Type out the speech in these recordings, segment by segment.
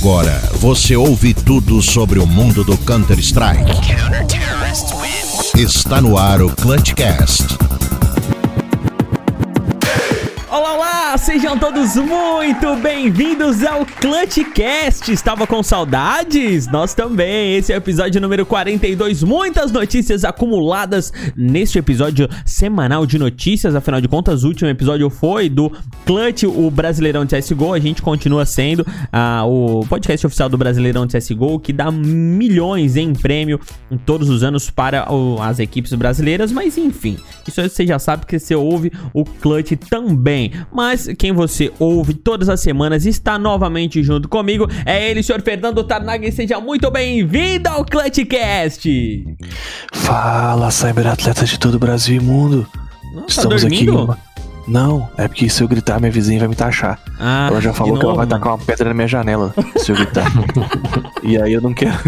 Agora você ouve tudo sobre o mundo do Counter-Strike. Está no ar o Clutchcast. Sejam todos muito bem-vindos ao Clutchcast! Estava com saudades? Nós também! Esse é o episódio número 42. Muitas notícias acumuladas neste episódio semanal de notícias. Afinal de contas, o último episódio foi do Clutch, o Brasileirão de CSGO. A gente continua sendo ah, o podcast oficial do Brasileirão de CSGO, que dá milhões em prêmio todos os anos para as equipes brasileiras. Mas enfim, isso você já sabe que você ouve o Clutch também. Mas quem você ouve todas as semanas está novamente junto comigo. É ele, senhor Fernando Tarnag. Seja muito bem-vindo ao Clutchcast! Fala, cyberatletas de todo o Brasil e mundo. Nossa, Estamos tá aqui. dormindo? Uma... Não, é porque se eu gritar, minha vizinha vai me taxar. Ah, Ela já falou que ela novo, vai mano. tacar uma pedra na minha janela se eu gritar. e aí eu não quero.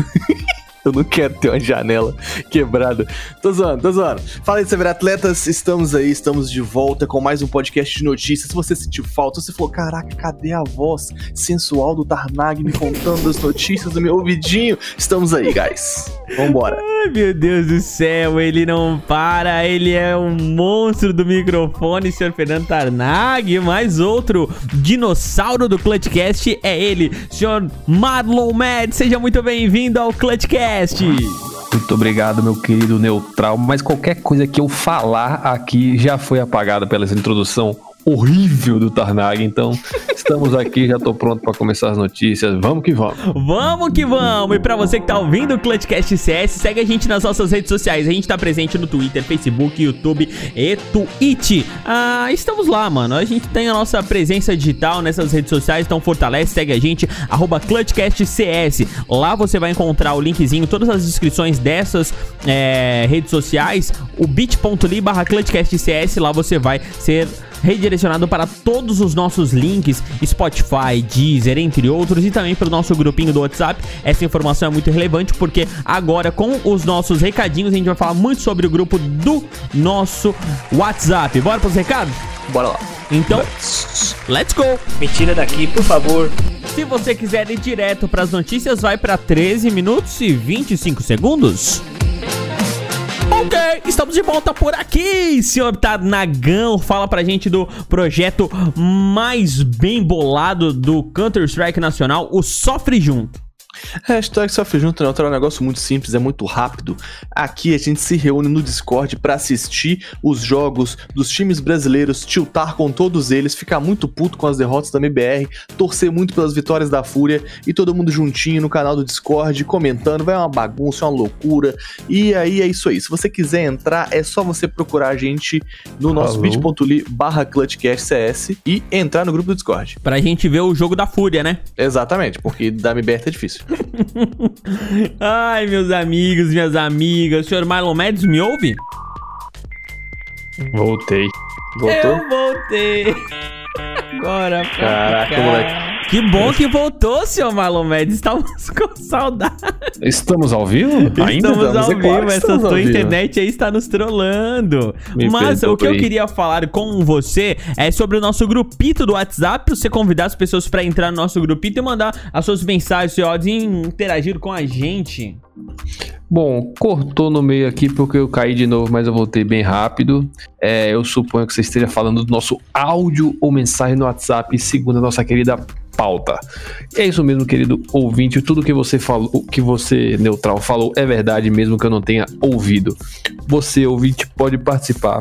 Eu não quero ter uma janela quebrada. Tô zoando, tô zoando. Fala aí, cyberatletas. Estamos aí, estamos de volta com mais um podcast de notícias. Se você sentiu falta, se você falou, caraca, cadê a voz sensual do Tarnag me contando as notícias do meu ouvidinho? Estamos aí, guys. Vambora. Ai, meu Deus do céu, ele não para, ele é um monstro do microfone, senhor Fernando Tarnag. Mais outro dinossauro do Clutchcast é ele, senhor Marlon Mad. Seja muito bem-vindo ao Clutchcast. Muito obrigado, meu querido neutral. Mas qualquer coisa que eu falar aqui já foi apagada pela introdução horrível do Tarnag. Então, estamos aqui, já tô pronto para começar as notícias. Vamos que vamos. Vamos que vamos! E pra você que tá ouvindo o Clutchcast CS, segue a gente nas nossas redes sociais. A gente tá presente no Twitter, Facebook, YouTube e Twitch. Ah, estamos lá, mano. A gente tem a nossa presença digital nessas redes sociais, então fortalece, segue a gente, ClutchCastCS. Lá você vai encontrar o linkzinho, todas as descrições dessas é, redes sociais, o bit.ly barra ClutchCastCS, lá você vai ser redirecionado para todos os nossos links, Spotify, Deezer, entre outros, e também pelo nosso grupinho do WhatsApp. Essa informação é muito relevante porque agora com os nossos recadinhos a gente vai falar muito sobre o grupo do nosso WhatsApp. Bora pros recados? Bora lá. Então, let's go! Me tira daqui, por favor. Se você quiser ir direto para as notícias, vai para 13 minutos e 25 segundos. Ok, estamos de volta por aqui, senhor Tarnagão. Fala pra gente do projeto mais bem bolado do Counter-Strike Nacional, o Sofre Junto. Hashtag Sofre Junto Neutral é um negócio muito simples, é muito rápido. Aqui a gente se reúne no Discord pra assistir os jogos dos times brasileiros, tiltar com todos eles, ficar muito puto com as derrotas da MBR, torcer muito pelas vitórias da Fúria e todo mundo juntinho no canal do Discord, comentando, vai uma bagunça, uma loucura. E aí é isso aí. Se você quiser entrar, é só você procurar a gente no nosso bit.ly barra clutchcastcs e entrar no grupo do Discord. Pra gente ver o jogo da Fúria, né? Exatamente, porque da MBR tá difícil. Ai, meus amigos, minhas amigas. O senhor Marlon Mendes me ouve? Voltei. Voltou? Eu voltei. Agora, Caraca, moleque. Que bom que voltou, senhor Marlon Mendes. Estávamos com saudade. Estamos ao vivo? Ainda? Estamos estamos, ao é claro vivo, que essa estamos sua internet aí está nos trollando. Me Mas o que eu queria falar com você é sobre o nosso grupito do WhatsApp, você convidar as pessoas pra entrar no nosso grupito e mandar as suas mensagens, seus áudios e interagir com a gente. Bom, cortou no meio aqui porque eu caí de novo, mas eu voltei bem rápido. É, eu suponho que você esteja falando do nosso áudio ou mensagem no WhatsApp, segundo a nossa querida pauta. É isso mesmo, querido ouvinte. Tudo que você falou, que você neutral falou é verdade, mesmo que eu não tenha ouvido. Você, ouvinte, pode participar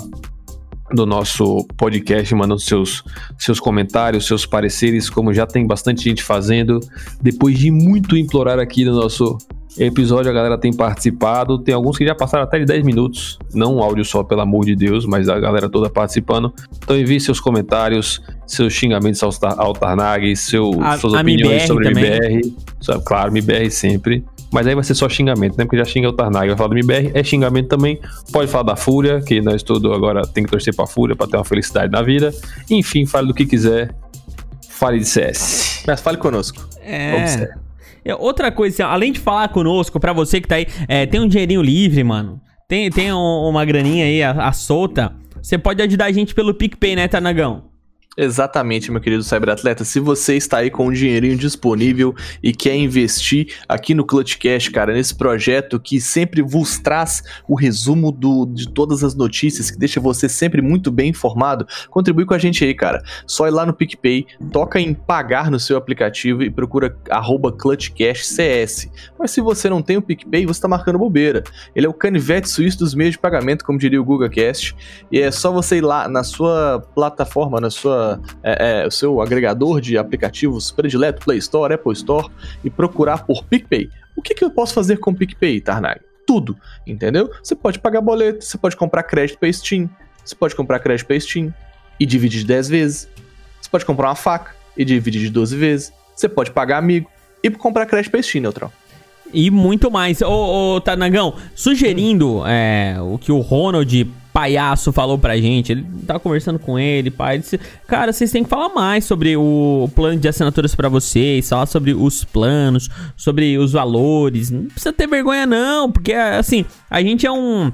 do nosso podcast, mandando seus, seus comentários, seus pareceres, como já tem bastante gente fazendo. Depois de muito implorar aqui no nosso episódio, a galera tem participado. Tem alguns que já passaram até de 10 minutos. Não um áudio só, pelo amor de Deus, mas a galera toda participando. Então envie seus comentários, seus xingamentos ao, ao Tarnag, seu, A- suas a opiniões MBR sobre também. MBR. Sabe, Claro, MBR sempre. Mas aí vai ser só xingamento, né? Porque já xinga o Tarnag, vai falar do MBR, é xingamento também. Pode falar da Fúria, que nós todos agora tem que torcer pra Fúria pra ter uma felicidade na vida. Enfim, fale do que quiser. Fale de CS. Mas fale conosco. É. É, Outra coisa, assim, além de falar conosco, pra você que tá aí, é, tem um dinheirinho livre, mano. Tem, tem um- uma graninha aí, a, a solta. Você pode ajudar a gente pelo PicPay, né, Tanagão? Exatamente, meu querido cyberatleta. Se você está aí com um dinheirinho disponível e quer investir aqui no Clutchcast, cara, nesse projeto que sempre vos traz o resumo do, de todas as notícias, que deixa você sempre muito bem informado, contribui com a gente aí, cara. Só ir lá no PicPay, toca em pagar no seu aplicativo e procura arroba ClutchCashCS. Mas se você não tem o PicPay, você está marcando bobeira. Ele é o canivete suíço dos meios de pagamento, como diria o GugaCast, e é só você ir lá na sua plataforma, na sua é, é, o seu agregador de aplicativos predileto, Play Store, Apple Store, e procurar por PicPay. O que, que eu posso fazer com PicPay, Tarnag? Tudo, entendeu? Você pode pagar boleto, você pode comprar crédito para Steam, você pode comprar crédito para Steam e dividir de 10 vezes. Você pode comprar uma faca e dividir de 12 vezes. Você pode pagar amigo e comprar crédito para Steam, Neutral. E muito mais. Ô, ô Tanagão, sugerindo é, o que o Ronald Paiaço falou pra gente, ele tá conversando com ele, pai, ele disse, cara, vocês têm que falar mais sobre o plano de assinaturas para vocês, falar sobre os planos, sobre os valores, não precisa ter vergonha não, porque assim, a gente é um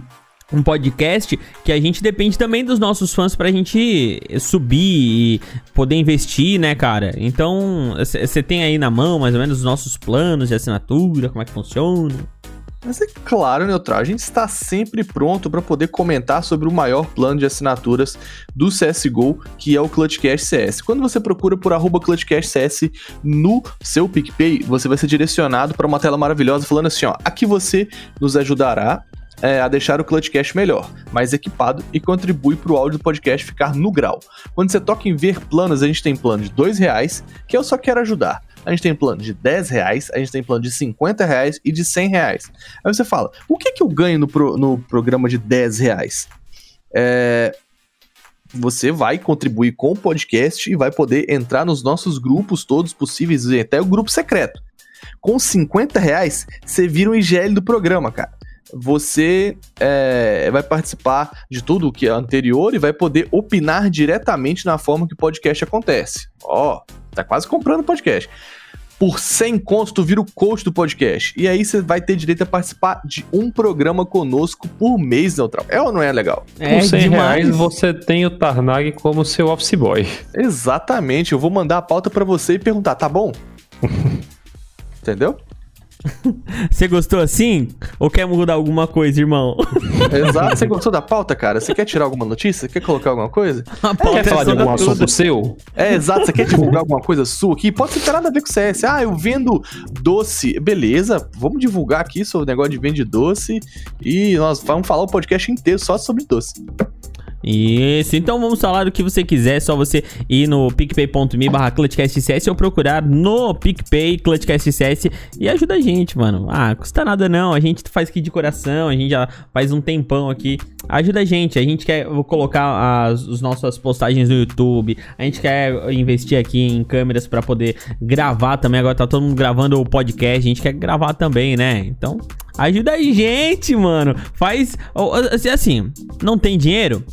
um podcast que a gente depende também dos nossos fãs pra gente subir e poder investir, né, cara? Então, você tem aí na mão mais ou menos os nossos planos de assinatura, como é que funciona? Mas é claro, Neutral, a gente está sempre pronto para poder comentar sobre o maior plano de assinaturas do CSGO, que é o ClutchCast CS. Quando você procura por arroba ClutchCast CS no seu PicPay, você vai ser direcionado para uma tela maravilhosa falando assim, ó, aqui você nos ajudará é, a deixar o Clutchcast melhor, mais equipado e contribui para o áudio do podcast ficar no grau. Quando você toca em ver planos, a gente tem plano de dois reais, que eu só quero ajudar. A gente tem plano de 10 reais, a gente tem plano de 50 reais e de 100 reais. Aí você fala, o que, que eu ganho no, pro, no programa de 10 reais? É, você vai contribuir com o podcast e vai poder entrar nos nossos grupos todos possíveis, até o grupo secreto. Com 50 reais, você vira um IGL do programa, cara você é, vai participar de tudo o que é anterior e vai poder opinar diretamente na forma que o podcast acontece. Ó, oh, tá quase comprando o podcast. Por 100 contos, tu vira o coach do podcast. E aí você vai ter direito a participar de um programa conosco por mês, Neutral. É ou não é legal? É, Por 100 demais. reais você tem o Tarnag como seu office boy. Exatamente. Eu vou mandar a pauta para você e perguntar, tá bom? Entendeu? Você gostou assim? Ou quer mudar alguma coisa, irmão? Exato. Você gostou da pauta, cara? Você quer tirar alguma notícia? Quer colocar alguma coisa? A pauta quer é falar de algum assunto tudo. seu? É, exato. Você quer divulgar alguma coisa sua aqui? Pode ser ter nada a ver com CS. Ah, eu vendo doce. Beleza, vamos divulgar aqui sobre o negócio de vende doce. E nós vamos falar o podcast inteiro só sobre doce. Isso, então vamos falar do que você quiser, é só você ir no picpay.me barra clutchcastcs ou procurar no PicPay ClutchCastCS e ajuda a gente, mano. Ah, custa nada não, a gente faz aqui de coração, a gente já faz um tempão aqui. Ajuda a gente, a gente quer colocar as, as nossas postagens no YouTube, a gente quer investir aqui em câmeras para poder gravar também, agora tá todo mundo gravando o podcast, a gente quer gravar também, né? Então, ajuda a gente, mano. Faz, assim, não tem dinheiro?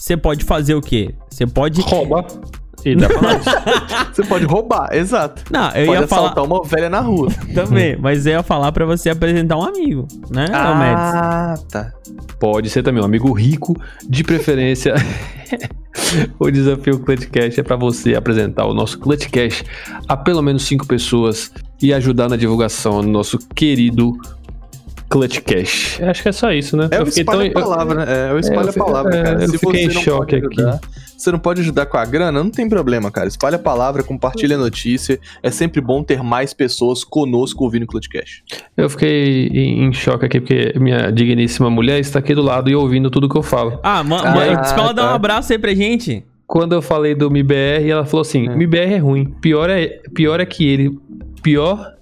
Você pode fazer o quê? Você pode. Rouba. Pra você pode roubar, exato. Não, eu pode ia falar uma velha na rua. também, mas eu ia falar para você apresentar um amigo, né, Ah, tá. Pode ser também um amigo rico, de preferência. o desafio Clutchcast é para você apresentar o nosso Clutchcast a pelo menos cinco pessoas e ajudar na divulgação do nosso querido Clutch Cash. Acho que é só isso, né? É o espalha tão... palavra, né? É o espalha é, palavra, é, cara. Eu Se fiquei em choque ajudar, aqui. Você não pode ajudar com a grana? Não tem problema, cara. Espalha a palavra, compartilha a notícia. É sempre bom ter mais pessoas conosco ouvindo o Clutch Cash. Eu fiquei em choque aqui porque minha digníssima mulher está aqui do lado e ouvindo tudo que eu falo. Ah, mãe, ah, escola tá. dá um abraço aí pra gente. Quando eu falei do MIBR, ela falou assim: é. MIBR é ruim. Pior é, pior é que ele. Pior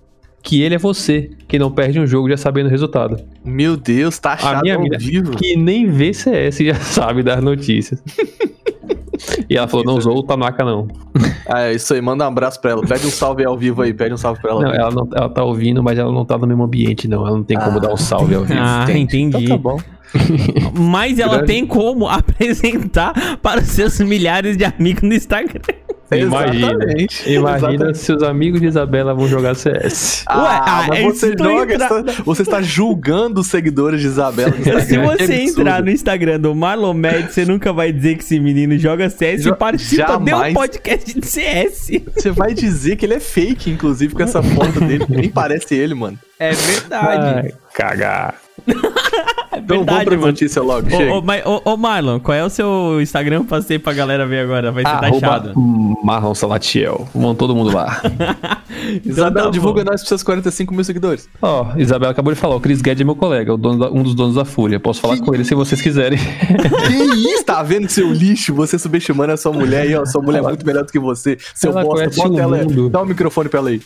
que ele é você, que não perde um jogo já sabendo o resultado. Meu Deus, tá achado a minha amiga, vivo. Que nem vê CS já sabe das notícias. e ela falou, não usou o Tanaka não. Ah, é isso aí, manda um abraço pra ela. Pede um salve ao vivo aí, pede um salve pra ela. Não, ela, não, ela tá ouvindo, mas ela não tá no mesmo ambiente, não. Ela não tem como ah. dar um salve ao vivo. Ah, entendi. Então tá bom. Mas ela Grande. tem como apresentar para os seus milhares de amigos no Instagram. Imagina. Exatamente. Imagina se os amigos de Isabela vão jogar CS. Ah, Ué, ah, mas é você joga, está- você está julgando os seguidores de Isabela. no Se que você absurdo. entrar no Instagram do Marlon Med, você nunca vai dizer que esse menino joga CS Jo- e participa de um podcast de CS. Você vai dizer que ele é fake, inclusive, com essa foto dele. Nem parece ele, mano. É verdade. Ai, cagar. é Então vamos verdade, pra mano. notícia logo, chega. Ô, ô, ô, Marlon, qual é o seu Instagram? Passei pra galera ver agora, vai ser Arroba taxado. Marlon Salatiel. Vão todo mundo lá. Isabela, tá divulga nós pros seus 45 mil seguidores. Ó, Isabela acabou de falar, o Chris Guedes é meu colega, o dono da- um dos donos da Fúria. Posso falar com ele se vocês quiserem. Que isso? Tá vendo seu lixo? Você subestimando a sua mulher aí, ó. Sua mulher é muito melhor do que você. Seu Ela bosta, bota o ela. mundo. Dá o microfone pra ela aí.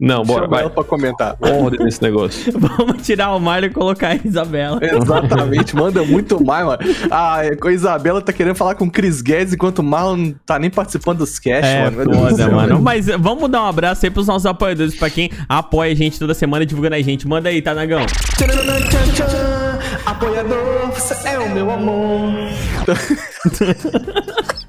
Não, bora, Chama vai. ela pra comentar. Ordem nesse negócio. Vamos tirar o Marlon e colocar a Isabela. Exatamente, manda muito mais, mano. Ah, é, a Isabela tá querendo falar com o Chris Guedes enquanto o Marlon não tá nem participando dos cash, É, mano. Foda, céu, mano. velho. Mas eh, vamos dar um abraço aí pros nossos apoiadores, pra quem apoia a gente toda semana divulgando a gente. Manda aí, tá, Nagão? Apoiador, você é o meu amor.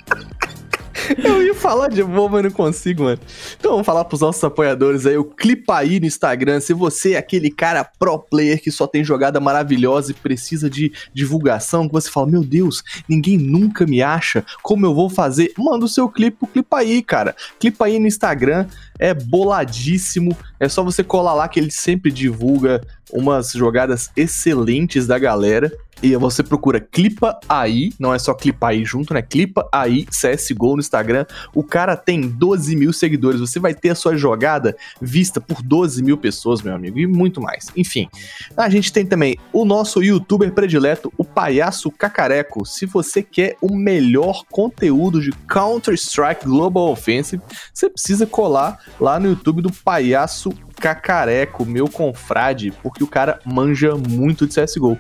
Eu ia falar de boa, mas não consigo, mano. Então vamos falar pros nossos apoiadores aí, o Clipa aí no Instagram. Se você é aquele cara pro player que só tem jogada maravilhosa e precisa de divulgação, que você fala, meu Deus, ninguém nunca me acha, como eu vou fazer? Manda o seu clipe pro Clipa aí, cara. Clipa aí no Instagram, é boladíssimo. É só você colar lá que ele sempre divulga umas jogadas excelentes da galera. E você procura Clipa aí, não é só Clipa aí junto, né? Clipa aí, CSGO no Instagram. O cara tem 12 mil seguidores. Você vai ter a sua jogada vista por 12 mil pessoas, meu amigo, e muito mais. Enfim, a gente tem também o nosso youtuber predileto, o Palhaço Cacareco. Se você quer o melhor conteúdo de Counter-Strike Global Offensive, você precisa colar lá no YouTube do Palhaço Cacareco, meu confrade, porque o cara manja muito de CSGO.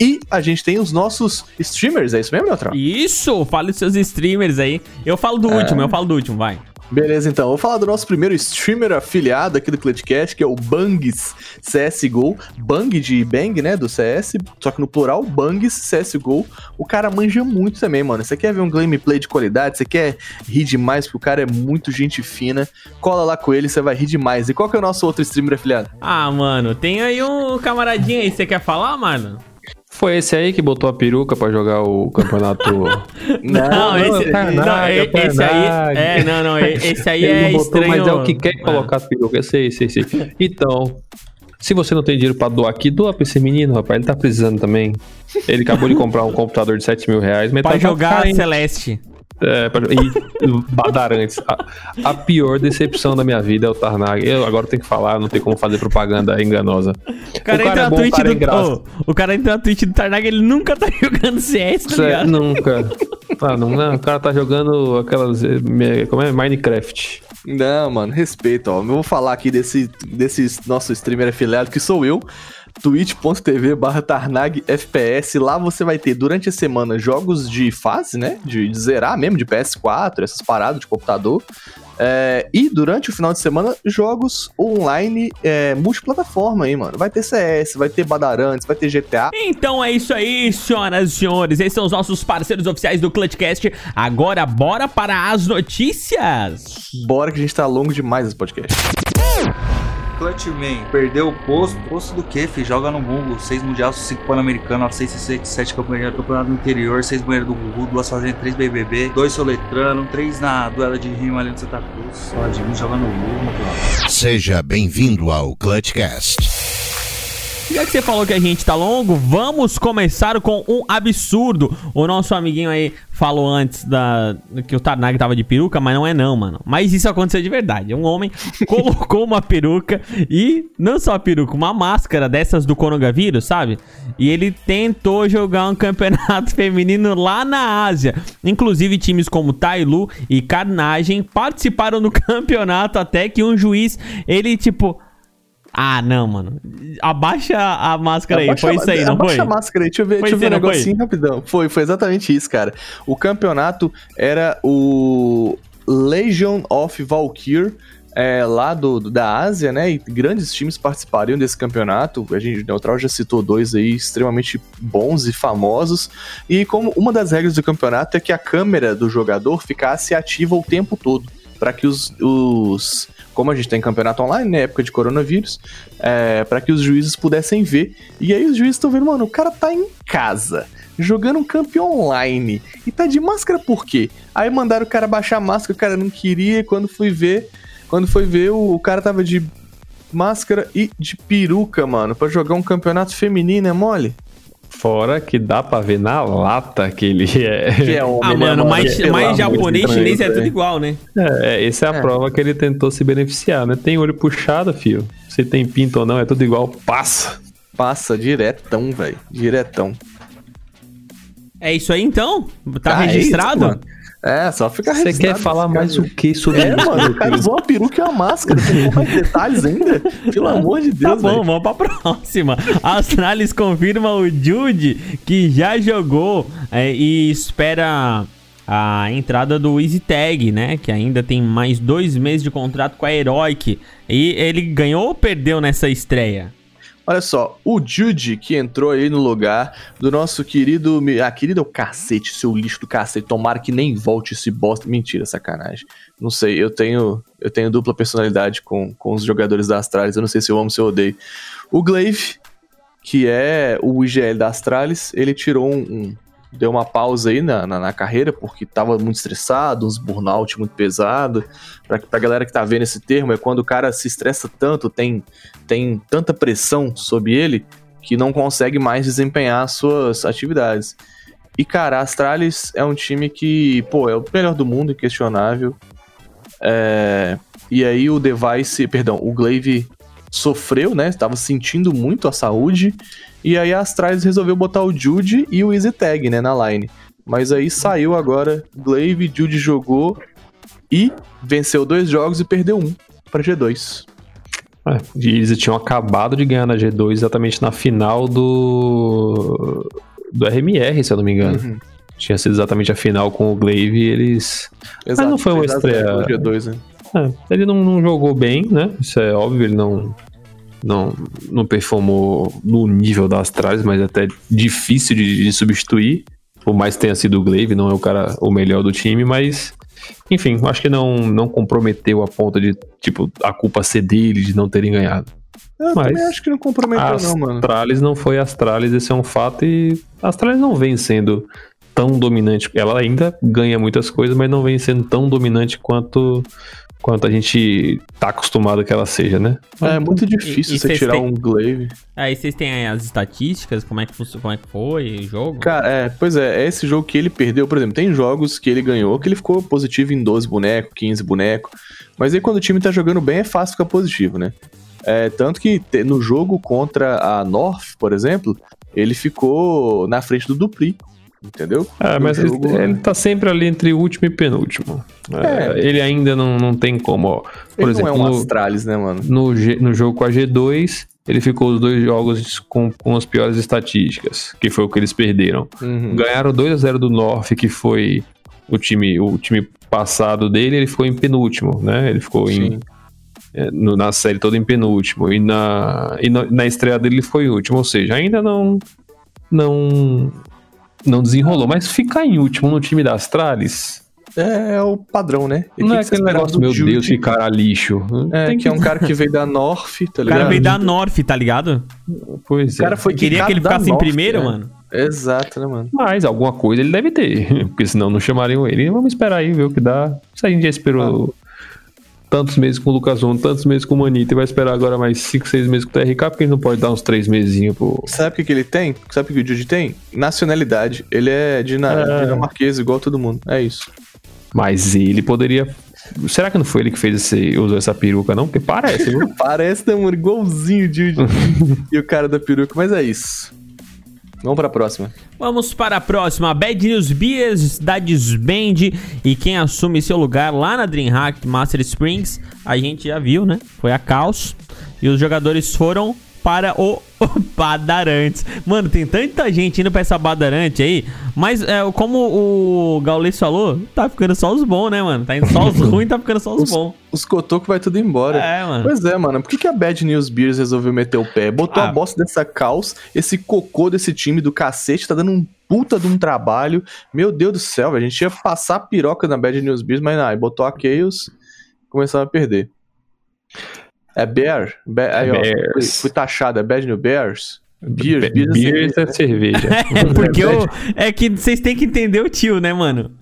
E a gente tem os nossos streamers, é isso mesmo, Neutral? Isso, fale os seus streamers aí. Eu falo do último, eu falo do último, vai. Beleza, então. Vou falar do nosso primeiro streamer afiliado aqui do Clutchcast, que é o Bangs CSGO. Bang de Bang, né? Do CS, só que no plural, Bangs CSGO. O cara manja muito também, mano. Você quer ver um gameplay de qualidade? Você quer rir demais? Porque o cara é muito gente fina. Cola lá com ele, você vai rir demais. E qual que é o nosso outro streamer afiliado? Ah, mano, tem aí um camaradinho aí, você quer falar, mano? Foi esse aí que botou a peruca pra jogar o campeonato. Não, esse, é Tarnag, não, é e- esse aí, é, não, não, esse aí é não botou, estranho. mas é o que quer colocar a peruca. Eu sei, sei, sei. Então, se você não tem dinheiro pra doar aqui, doa pra esse menino, rapaz. Ele tá precisando também. Ele acabou de comprar um computador de 7 mil reais, mas Pra tá jogar. Celeste. É, pra- e Badarantes. A, a pior decepção da minha vida é o Tarnag. Eu agora tenho que falar, não tem como fazer propaganda enganosa. O cara, O cara entra é na bom, Twitch o cara é do. Ô, o cara entra na Twitch do Tarnag, ele nunca tá jogando CS, tá Cê- ligado? nunca. Ah, não, não, o cara tá jogando aquelas. eh, Como é? Minecraft. Não, mano, respeito, ó. Eu vou falar aqui desse, desse nosso streamer afiliado, que sou eu. twitch.tv barra. Lá você vai ter durante a semana jogos de fase, né? De, de zerar mesmo, de PS4, essas paradas de computador. É, e durante o final de semana, jogos online é, multiplataforma aí, mano. Vai ter CS, vai ter Badarantes, vai ter GTA. Então é isso aí, senhoras e senhores. Esses são os nossos parceiros oficiais do Clutchcast. Agora, bora para as notícias. Bora que a gente tá longo demais esse podcast. Clutchman, perdeu o posto. Posto do que, fi? Joga no Google. 6 Mundial, 5 Pan-Americano, 6 7 campeonato, interior, 6 banheiro do Gugu, 2 fazendo 3 BBB, 2 soletrano, 3 na duela de rima ali no Santa Cruz. Só de mim joga no Google. Seja bem-vindo ao Clutchcast. Já que você falou que a gente tá longo, vamos começar com um absurdo. O nosso amiguinho aí falou antes da que o Tarnag tava de peruca, mas não é não, mano. Mas isso aconteceu de verdade. Um homem colocou uma peruca e não só peruca, uma máscara dessas do coronavírus, sabe? E ele tentou jogar um campeonato feminino lá na Ásia. Inclusive times como Tailu e Carnagem participaram do campeonato até que um juiz, ele tipo ah, não, mano. Abaixa a máscara aí. Abaixa Foi a- isso aí, não abaixa foi? a máscara aí, deixa eu ver, Foi deixa eu ver um aí, não foi? negocinho rapidão. Foi, foi exatamente isso, cara. O campeonato era o Legion of Valkyr é, lá do, do- da Ásia, né? E grandes times participariam desse campeonato. A gente, o Neutral já citou dois aí extremamente bons e famosos. E como uma das regras do campeonato é que a câmera do jogador ficasse ativa o tempo todo. Para que os, os. Como a gente tem campeonato online, na época de coronavírus, é, para que os juízes pudessem ver. E aí os juízes estão vendo, mano, o cara tá em casa, jogando um campeão online. E tá de máscara por quê? Aí mandaram o cara baixar a máscara, o cara não queria, quando fui ver. Quando foi ver, o, o cara tava de máscara e de peruca, mano, pra jogar um campeonato feminino, é mole? Fora que dá pra ver na lata que ele é. Que é homem, Ah, né, mano, mais amor de japonês, Deus, chinês é tudo igual, né? É, essa é a É. prova que ele tentou se beneficiar, né? Tem olho puxado, filho. Se tem pinto ou não, é tudo igual, passa. Passa diretão, velho. Diretão. É isso aí então? Tá Ah, é registrado? isso, mano. É, só ficar Você quer falar mais o que sobre É, isso? mano, o cara usou uma peruca e uma máscara. Você tem mais detalhes ainda? Pelo amor de Tá Deus, bom, velho. vamos pra próxima. A Astralis confirma o Jude, que já jogou é, e espera a entrada do Easy Tag, né? Que ainda tem mais dois meses de contrato com a Heroic. E ele ganhou ou perdeu nessa estreia? Olha só, o Jude que entrou aí no lugar do nosso querido. Ah, querido é o cacete, seu lixo do cacete. Tomara que nem volte esse bosta. Mentira, sacanagem. Não sei, eu tenho eu tenho dupla personalidade com, com os jogadores da Astralis. Eu não sei se eu amo ou se eu odeio. O Glaive, que é o IGL da Astralis, ele tirou um. um- deu uma pausa aí na, na, na carreira, porque tava muito estressado, uns burnout muito pesado. Pra, pra galera que tá vendo esse termo, é quando o cara se estressa tanto, tem tem tanta pressão sobre ele que não consegue mais desempenhar suas atividades. E, cara, a Astralis é um time que, pô, é o melhor do mundo, inquestionável. É, E aí o Device, perdão, o Glaive sofreu, né? Estava sentindo muito a saúde. E aí a Astralis resolveu botar o Jude e o Easy Tag, né, na line. Mas aí saiu agora, Glaive, Jude jogou e venceu dois jogos e perdeu um para G2. É, eles tinham acabado de ganhar na G2 exatamente na final do. do RMR, se eu não me engano. Uhum. Tinha sido exatamente a final com o Glaive e eles. Exato, não foi uma estreia- zero no G2, né? É, ele não, não jogou bem, né? Isso é óbvio, ele não. Não, não performou no nível da Astralis, mas é até difícil de, de substituir. Por mais que tenha sido o Glaive, não é o cara o melhor do time, mas. Enfim, acho que não, não comprometeu a ponta de, tipo, a culpa ser dele de não terem ganhado. Eu Mas também acho que não comprometeu, A não, mano. Astralis não foi Astralis, esse é um fato, e a Astralis não vem sendo tão dominante. Ela ainda ganha muitas coisas, mas não vem sendo tão dominante quanto, quanto a gente tá acostumado que ela seja, né? É muito difícil e você tirar têm- um Glaive. Aí vocês têm aí as estatísticas, como é que, como é que foi o jogo? Cara, é, pois é, é esse jogo que ele perdeu, por exemplo, tem jogos que ele ganhou que ele ficou positivo em 12 bonecos, 15 bonecos, mas aí quando o time tá jogando bem é fácil ficar positivo, né? É, tanto que no jogo contra a North, por exemplo, ele ficou na frente do Dupli, entendeu? É, mas ele, jogo, ele tá sempre ali entre último e penúltimo. É, ele ainda não, não tem como. ó. Por ele exemplo, não é um no, Astralis, né, mano? no, G- no jogo com a G2, ele ficou os dois jogos com, com as piores estatísticas, que foi o que eles perderam. Uhum. Ganharam 2 a 0 do North, que foi o time, o time passado dele, ele ficou em penúltimo, né? Ele ficou em, Sim. é, no- na série toda em penúltimo. E na, e na, na estreia dele ele foi em último. Ou seja, ainda não. Não. Não desenrolou. Mas ficar em último no time da Astralis. É, é o padrão, né? E não que é que aquele negócio, meu Jude? Deus, que cara lixo. É, Tem que é um cara que veio da North, tá o ligado? cara veio da North, tá ligado? Pois O cara é. foi Queria que ele ficasse em North, primeiro, né? mano. Exato, né, mano? Mas alguma coisa ele deve ter. Porque senão não chamariam ele. Vamos esperar aí, ver o que dá. Se a gente já esperou tantos meses com o Lucas On, tantos meses com o Manita, e vai esperar agora mais 5, 6 meses com o TRK, porque ele não pode dar uns 3 mesezinhos pro. Sabe o que, que ele tem? Sabe o que o Jude tem? Nacionalidade. Ele é É. dinamarquês, igual todo mundo. É isso. Mas ele poderia. Será que não foi ele que fez esse, usou essa peruca, não? Porque parece, viu? Parece, né, mano? Igualzinho o Jude. e o cara da peruca. Mas é isso. Vamos pra próxima. Vamos para a próxima. Bad News Beers da Disband. E quem assume seu lugar lá na DreamHack Master Springs, a gente já viu, né? Foi a Caos. E os jogadores foram para o Badarantes. Mano, tem tanta gente indo pra essa Badarante aí, mas é, como o Gaules falou, tá ficando só os bons, né, mano? Tá indo só os ruins, tá ficando só os, Os- bons. Os cotocos vai tudo embora. É, mano. Pois é, mano. Por que, que a Bad News Beers resolveu meter o pé? Botou Ah. a bosta dessa caos, esse cocô desse time do cacete, tá dando um puta de um trabalho. Meu Deus do céu. A gente ia passar a piroca na Bad News Beers, mas não, botou a Chaos começando a perder. É Bear? Be- aí, ó, fui, Bears. fui taxado, é Bad News Bears? Beers, Be- beers é Beers é cerveja. É porque eu, é que vocês têm que entender o tio, né, mano?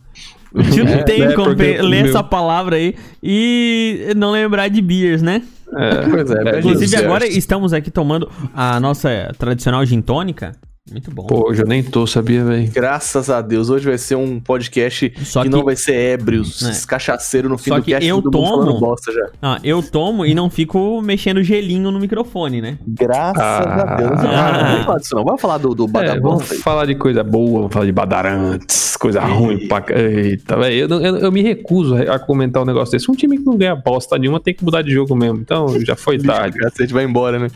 O tio não É, tem é, como ler meu- essa palavra aí e não lembrar de beers, né? É. Pois é, Bad Inclusive, agora estamos aqui tomando a nossa tradicional gin tônica. Muito bom. Pô, hoje eu nem tô, sabia, velho? Graças a Deus, hoje vai ser um podcast Só que, que- não vai ser ébrios, É. cachaceiro no fim Só do que cast, eu tomo- bosta já. Ah, eu tomo e não fico mexendo gelinho no microfone, né? Graças Ah. a Deus. Não, Ah. não vamos falar disso não. Vamos falar do, do É, vamos velho. falar de coisa boa, vamos falar de badarantes, coisa ruim pra... Eita, velho, eu, eu, eu me recuso a comentar um negócio desse. Um time que não ganha bosta nenhuma tem que mudar de jogo mesmo. Então, já foi tarde. A gente vai embora, né?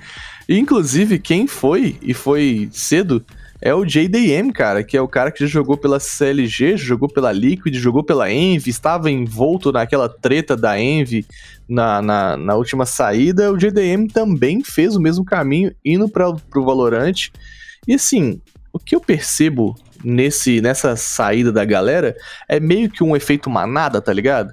Inclusive, quem foi, e foi cedo, é o JDM, cara, que é o cara que já jogou pela CLG, jogou pela Liquid, jogou pela Envy, estava envolto naquela treta da Envy na, na, na última saída. O JDM também fez o mesmo caminho, indo para pro Valorant. E assim, o que eu percebo nesse, nessa saída da galera é meio que um efeito manada, tá ligado?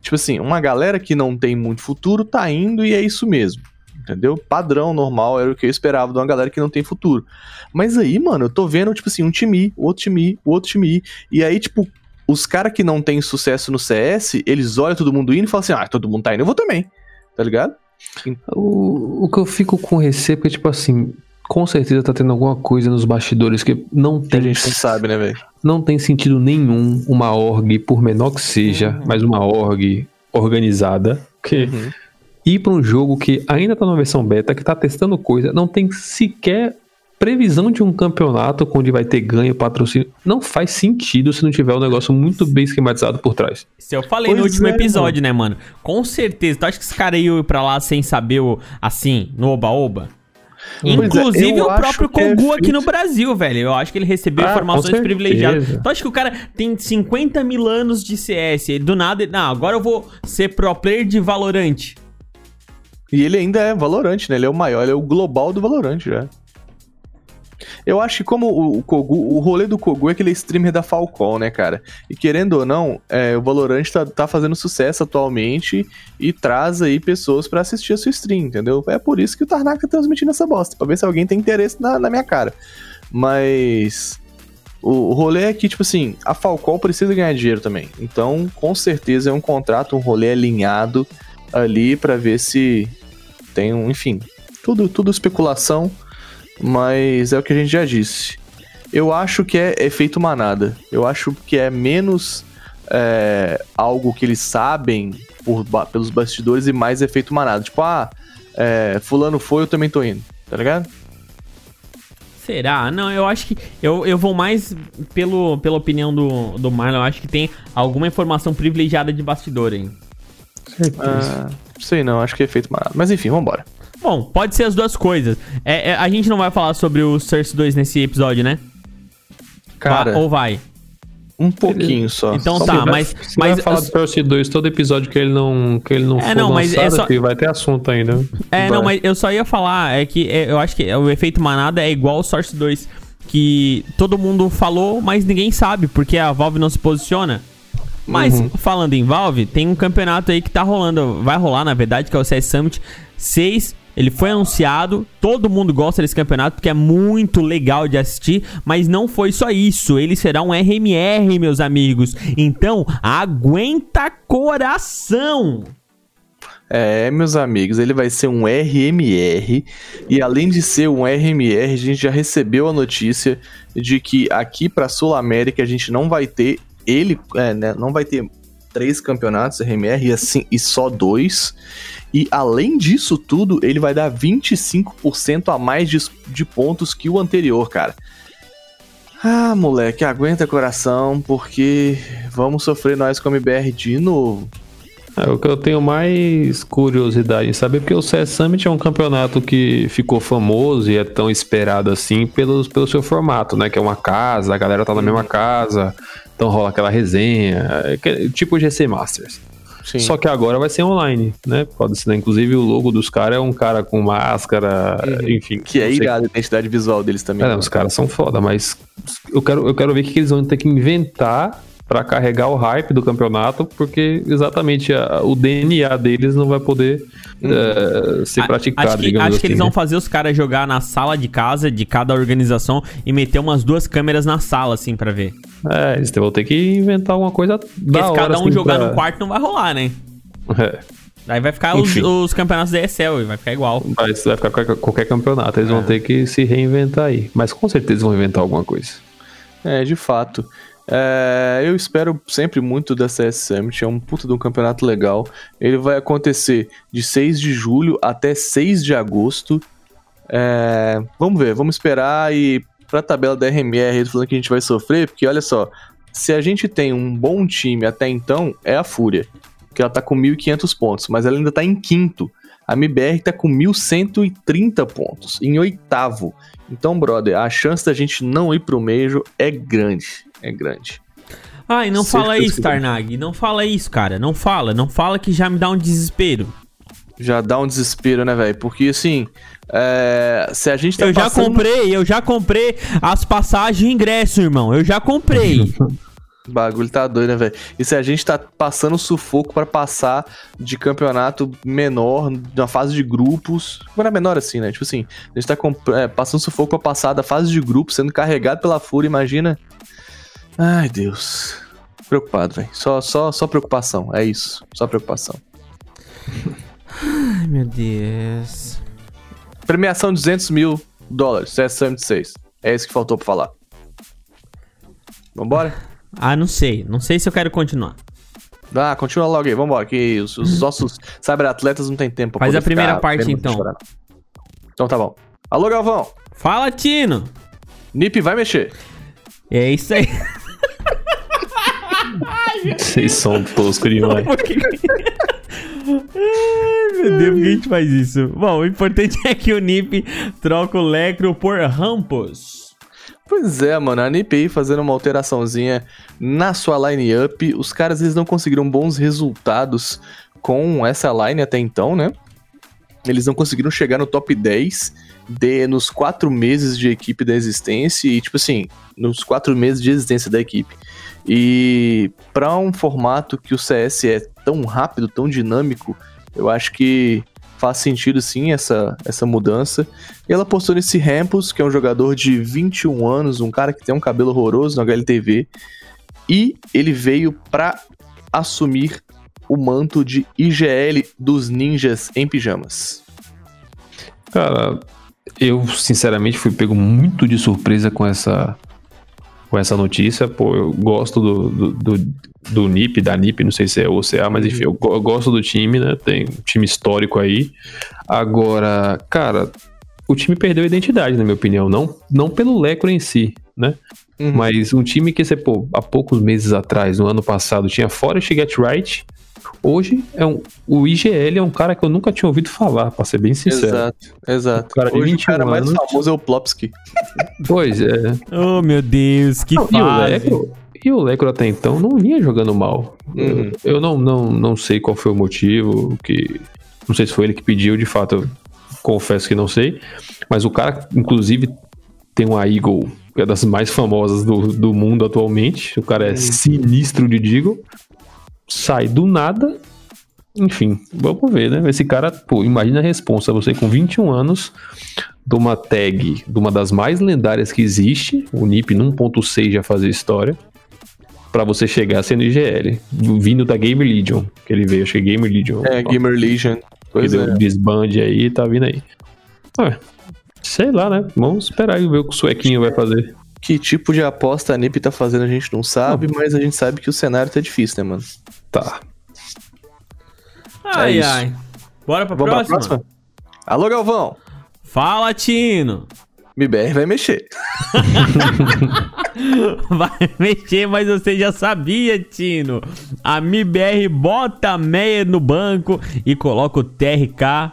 Tipo assim, uma galera que não tem muito futuro tá indo e é isso mesmo. Entendeu? Padrão, normal, era o que eu esperava de uma galera que não tem futuro. Mas aí, mano, eu tô vendo, tipo assim, um time outro time outro time ir. E aí, tipo, os caras que não têm sucesso no CS, eles olham todo mundo indo e falam assim: ah, todo mundo tá indo, eu vou também. Tá ligado? O, o que eu fico com receio é porque, tipo assim, com certeza tá tendo alguma coisa nos bastidores que não Que a tem, gente não sabe, né, velho? não tem sentido nenhum uma org, por menor que seja, mas uma org organizada, que Uhum. Ir pra um jogo que ainda tá na versão beta, que tá testando coisa, não tem sequer previsão de um campeonato onde vai ter ganho, patrocínio. Não faz sentido se não tiver um negócio muito bem esquematizado por trás. Isso eu falei no Pois último é, episódio, né, mano? Com certeza. Tu acha que esse cara ia ir pra lá sem saber o, assim, no oba-oba? É, Inclusive eu o próprio que é aqui no Brasil, velho. Eu acho que ele recebeu Ah, informações privilegiadas. Tu acha que o cara tem 50 mil anos de CS? Ele, do nada, ele, não, agora eu vou ser pro player de Valorant. E ele ainda é Valorante, né? Ele é o maior, ele é o global do Valorante já. Eu acho que como o, Kogu, o rolê do Kogu é que ele é streamer da Falcon, né, cara? E querendo ou não, é, o Valorant tá, tá fazendo sucesso atualmente e traz aí pessoas pra assistir a sua stream, entendeu? É por isso que o Tarnak tá transmitindo essa bosta, pra ver se alguém tem interesse na, na minha cara. Mas o, o rolê é que, tipo assim, a Falcon precisa ganhar dinheiro também. Então, com certeza é um contrato, um rolê alinhado ali pra ver se tem um, enfim, tudo, tudo especulação, mas é o que a gente já disse. Eu acho que é efeito manada. Eu acho que é menos é, algo que eles sabem por pelos bastidores e mais efeito manada. Tipo, ah, é, fulano foi, eu também tô indo, tá ligado? Será? Não, eu acho que. Eu, eu vou mais pelo, pela opinião do, do Marlon. Eu acho que tem alguma informação privilegiada de bastidor aí. Ah, sei não, acho que é efeito manada. Mas enfim, vambora. Bom, pode ser as duas coisas. É, é, a gente não vai falar sobre o Source 2 nesse episódio, né? Cara, Va- Ou vai? um pouquinho só. Então Só tá, pouquinho. mas. Você mas vai falar do Source 2 todo episódio que ele não, que ele não É, for não, mas é só- vai ter assunto ainda. É, não, Vai. mas eu só ia falar, é que é, eu acho que o efeito manada é igual o Source 2, que todo mundo falou, mas ninguém sabe, porque a Valve não se posiciona. Mas, falando em Valve, tem um campeonato aí que tá rolando, vai rolar na verdade, que é o CS Summit 6. Ele foi anunciado, todo mundo gosta desse campeonato porque é muito legal de assistir, mas não foi só isso, ele será um RMR, meus amigos. Então, aguenta coração! É, meus amigos, ele vai ser um RMR. E além de ser um RMR, a gente já recebeu a notícia de que aqui pra Sul América a gente não vai ter ele, é, né, não vai ter três campeonatos RMR e assim e só dois. E além disso tudo, ele vai dar 25% a mais de, de pontos que o anterior, cara. Ah, moleque, aguenta coração, porque vamos sofrer nós como BR de novo. É o que eu tenho mais curiosidade em saber, porque o CS Summit é um campeonato que ficou famoso e é tão esperado assim pelos, pelo seu formato, né? Que é uma casa, a galera tá na mesma casa, então rola aquela resenha, que- tipo GC Masters. Sim. Só que agora vai ser online, né? Pode ser, né? Inclusive o logo dos caras é um cara com máscara, enfim. Que é irado a identidade visual deles também. é, não, os caras são foda, mas eu quero, eu quero ver o que eles vão ter que inventar pra carregar o hype do campeonato, porque exatamente a- o DNA deles não vai poder eh, ser A- praticado, acho que, digamos acho que assim, eles né? vão fazer os caras jogar na sala de casa de cada organização e meter umas duas câmeras na sala, assim, pra ver. É, eles vão ter que inventar alguma coisa Porque da se hora, cada um assim, jogar pra- no quarto não vai rolar, né? É, Aí vai ficar os, os campeonatos da ESL e vai ficar igual. vai, vai ficar qualquer, qualquer campeonato, eles vão É. ter que se reinventar aí. Mas com certeza vão inventar alguma coisa. É, de fato. É, eu espero sempre muito da CS Summit, é um puta de um campeonato legal. Ele vai acontecer de 6 de julho até 6 de agosto. É, vamos ver, vamos esperar e pra tabela da RMR eles falando que a gente vai sofrer, porque olha só, se a gente tem um bom time até então, é a Fúria, que ela tá com 1.500 pontos, mas ela ainda tá em quinto. A MBR tá com 1.130 pontos, em oitavo. Então, brother, a chance da gente não ir pro Major é grande. É grande. Ai, não Certeza fala isso. Tarnag. Não fala isso, cara. Não fala. Não fala que já me dá um desespero. Já dá um desespero, né, velho? Porque assim, é, se a gente tá eu já passando- comprei, eu já comprei as passagens e ingresso, irmão. Eu já comprei. O bagulho tá doido, né, velho? E se a gente tá passando sufoco pra passar de campeonato menor, na fase de grupos. Não é menor assim, né? Tipo assim, a gente tá comp- é, passando sufoco pra passar da fase de grupos, sendo carregado pela Fúria, imagina. Ai, Deus. Preocupado, velho. Só, só, só preocupação. É isso. Só preocupação. Ai, meu Deus. Premiação de 200 mil dólares. CS Summit 6. É isso que faltou pra falar. Vambora? Ah, não sei. Não sei se eu quero continuar. Ah, continua logo aí, vambora, que os, os nossos cyberatletas não tem tempo pra Faz a primeira parte, então. chorar. Então tá bom. Alô, Galvão. Fala, Tino. Nip vai mexer. É isso aí. Vocês são toscos demais. Por que- Ai, meu Deus, por que a gente faz isso? Bom, o importante é que o Nip troca o Lecro por Rampos. Pois é, mano, a Nip aí fazendo uma alteraçãozinha na sua line-up. Os caras, eles não conseguiram bons resultados com essa line até então, né? Eles não conseguiram chegar no top 10 de, nos quatro meses de equipe da existência e, tipo assim, nos quatro meses de existência da equipe. E para um formato que o CS é tão rápido, tão dinâmico, eu acho que faz sentido sim essa, essa mudança. E ela postou nesse Rampus, que é um jogador de 21 anos, um cara que tem um cabelo horroroso no HLTV, e ele veio pra assumir o manto de IGL dos ninjas em pijamas. Cara, eu sinceramente fui pego muito de surpresa com essa com essa notícia. Pô, eu gosto do, do, do, do NIP, da NIP, não sei se é OCA, mas enfim, eu, eu gosto do time, né? Tem um time histórico aí. Agora, cara, o time perdeu a identidade, na minha opinião. Não, não pelo Lecro em si, né? Uhum. Mas um time que você, pô, há poucos meses atrás, no ano passado, tinha Forest Get Right. Hoje é um, o IGL é um cara que eu nunca tinha ouvido falar, pra ser bem sincero. Exato, exato. O cara Hoje o 21 cara mais anos. famoso é o Plopsky. Pois é. Oh, meu Deus, que e, o fase. E o Lecro até então não vinha jogando mal. Uhum. Eu, eu não, não, não sei qual foi o motivo, que não sei se foi ele que pediu, de fato, eu confesso que não sei. Mas o cara, inclusive, tem uma Eagle, que é das mais famosas do, do mundo atualmente. O cara é sinistro de Deagle. Sai do nada. Enfim, vamos ver, né? Esse cara, pô, imagina a responsa. Você com 21 anos, de uma tag, de uma das mais lendárias que existe, o NiP no 1.6 já fazia história, pra você chegar sendo IGL, vindo da Game Legion, que ele veio, acho que é Game Legion. É, Ó, Gamer Legion. Pois é. desband aí, tá vindo aí. Ué, sei lá, né? Vamos esperar e ver o que o suequinho vai fazer. Que tipo de aposta a NiP tá fazendo a gente não sabe, mas a gente sabe que o cenário tá difícil, né, mano? Tá. Ai, É isso. ai. Bora pra Vamos próxima? pra próxima? Alô, Galvão! Fala, Tino. MBR vai mexer. Vai mexer, mas você já sabia, Tino. A MIBR bota a meia no banco e coloca o TRK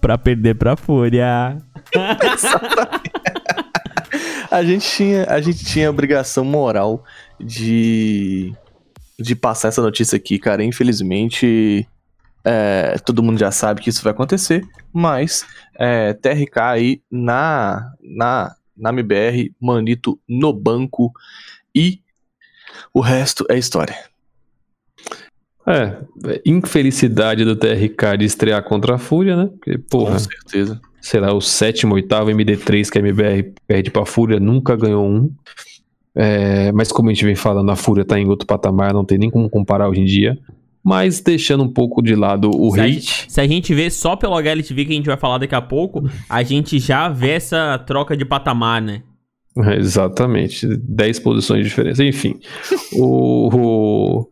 pra perder pra Fúria. A gente tinha, a gente tinha a obrigação moral de, de passar essa notícia aqui, cara. Infelizmente, é, todo mundo já sabe que isso vai acontecer, mas é, TRK aí na, na, na MBR, Manito no banco e o resto é história. É, infelicidade do TRK de estrear contra a Fúria, né? Porque, porra, Com certeza. Sei lá, o sétimo, oitavo MD3 que a MBR perde pra Fúria, nunca ganhou um. É, mas como a gente vem falando, a Fúria tá em outro patamar, não tem nem como comparar hoje em dia. Mas deixando um pouco de lado o Se a, hate. gente, se a gente vê só pelo HLTV que a gente vai falar daqui a pouco, a gente já vê essa troca de patamar, né? É, Exatamente, 10 posições de diferença. Enfim, o, o,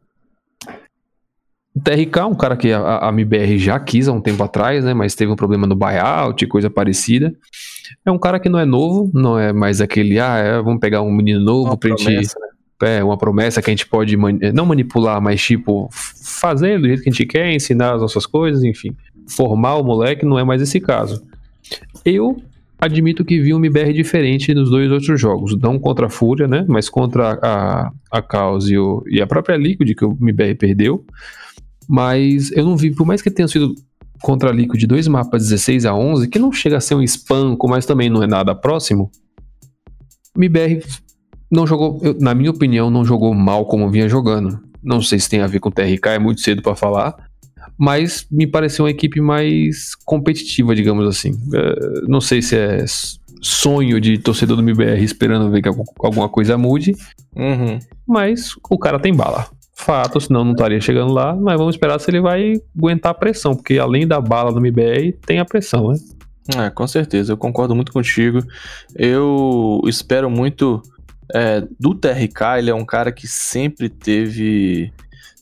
o TRK é um cara que a, a MBR já quis há um tempo atrás, né? Mas teve um problema no buyout e coisa parecida. É um cara que não é novo, não é mais aquele, ah, é, vamos pegar um menino novo Uma pra gente. promessa, né? É, uma promessa que a gente pode mani- não manipular, mas tipo, fazer do jeito que a gente quer, ensinar as nossas coisas, enfim. Formar o moleque não é mais esse caso. Eu admito que vi um MBR diferente nos dois outros jogos. Não contra a Fúria, né? Mas contra a, a Chaos e, o- e a própria Liquid, que o MBR perdeu. Mas eu não vi, por mais que tenha sido contra a Liquid dois mapas 16 a 11, que não chega a ser um espanco, mas também não é nada próximo. MBR não jogou, eu- na minha opinião, não jogou mal como vinha jogando. Não sei se tem a ver com o TRK, é muito cedo pra falar. Mas me pareceu uma equipe mais competitiva, digamos assim. É, não sei se é sonho de torcedor do MBR esperando ver que algu- alguma coisa mude, Uhum. mas o cara tem bala. Fato, senão não estaria chegando lá, mas vamos esperar se ele vai aguentar a pressão, porque além da bala do MBR, tem a pressão, né? É, com certeza, eu concordo muito contigo. Eu espero muito é, do TRK, ele é um cara que sempre teve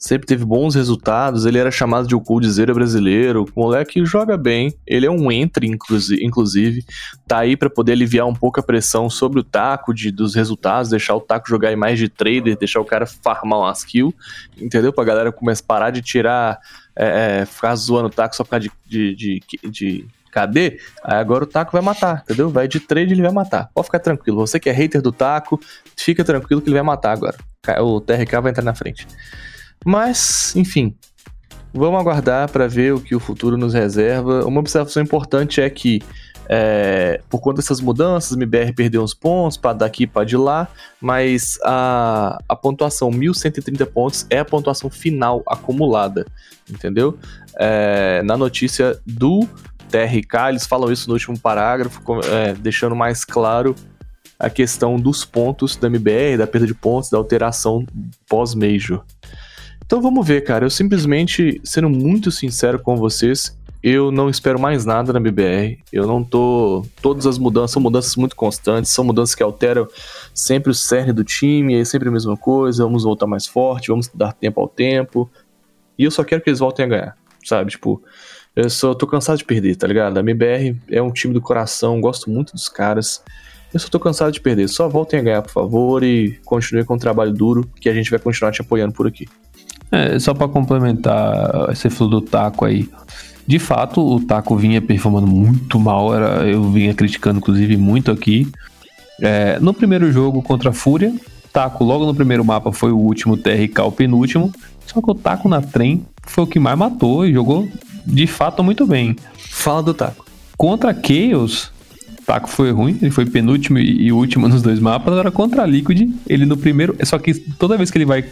sempre teve bons resultados, ele era chamado de o coldzera brasileiro, o moleque joga bem, ele é um entre, inclusi- inclusive, tá aí pra poder aliviar um pouco a pressão sobre o taco de, dos resultados, deixar o taco jogar em mais de trader, deixar o cara farmar umas kills, entendeu? Pra galera começar a parar de tirar, é, é, ficar zoando o taco só por causa de, de, de, de KD, aí agora o taco vai matar, entendeu? Vai de trade ele vai matar. Pode ficar tranquilo. Você que é hater do taco, fica tranquilo que ele vai matar agora. O TRK vai entrar na frente. Mas, enfim, vamos aguardar para ver o que o futuro nos reserva. Uma observação importante é que, é, por conta dessas mudanças, o MBR perdeu uns pontos para daqui para de lá, mas a, a pontuação 1130 pontos é a pontuação final acumulada, entendeu? É, na notícia do TRK, eles falam isso no último parágrafo, é, deixando mais claro a questão dos pontos da MBR, da perda de pontos, da alteração pós-major. Então vamos ver, cara. Eu simplesmente, sendo muito sincero com vocês, eu não espero mais nada na MBR. Eu não tô. Todas as mudanças são mudanças muito constantes, são mudanças que alteram sempre o cerne do time, é sempre a mesma coisa. Vamos voltar mais forte, vamos dar tempo ao tempo. E eu só quero que eles voltem a ganhar, sabe? Tipo, eu só tô cansado de perder, tá ligado? A MBR é um time do coração, gosto muito dos caras. Eu só tô cansado de perder. Só voltem a ganhar, por favor, e continuem com o trabalho duro, que a gente vai continuar te apoiando por aqui. É, só pra complementar, você falou do Taco aí. De fato, o Taco vinha performando muito mal, era, eu vinha criticando inclusive muito aqui. É, no primeiro jogo contra a Fúria, Taco logo no primeiro mapa foi o último, TRK o penúltimo. Só que o Taco na trem foi o que mais matou e jogou de fato muito bem. Fala do taco. Contra Chaos, Taco foi ruim, ele foi penúltimo e e último nos dois mapas. Agora contra a Liquid, ele no primeiro. Só que toda vez que ele vai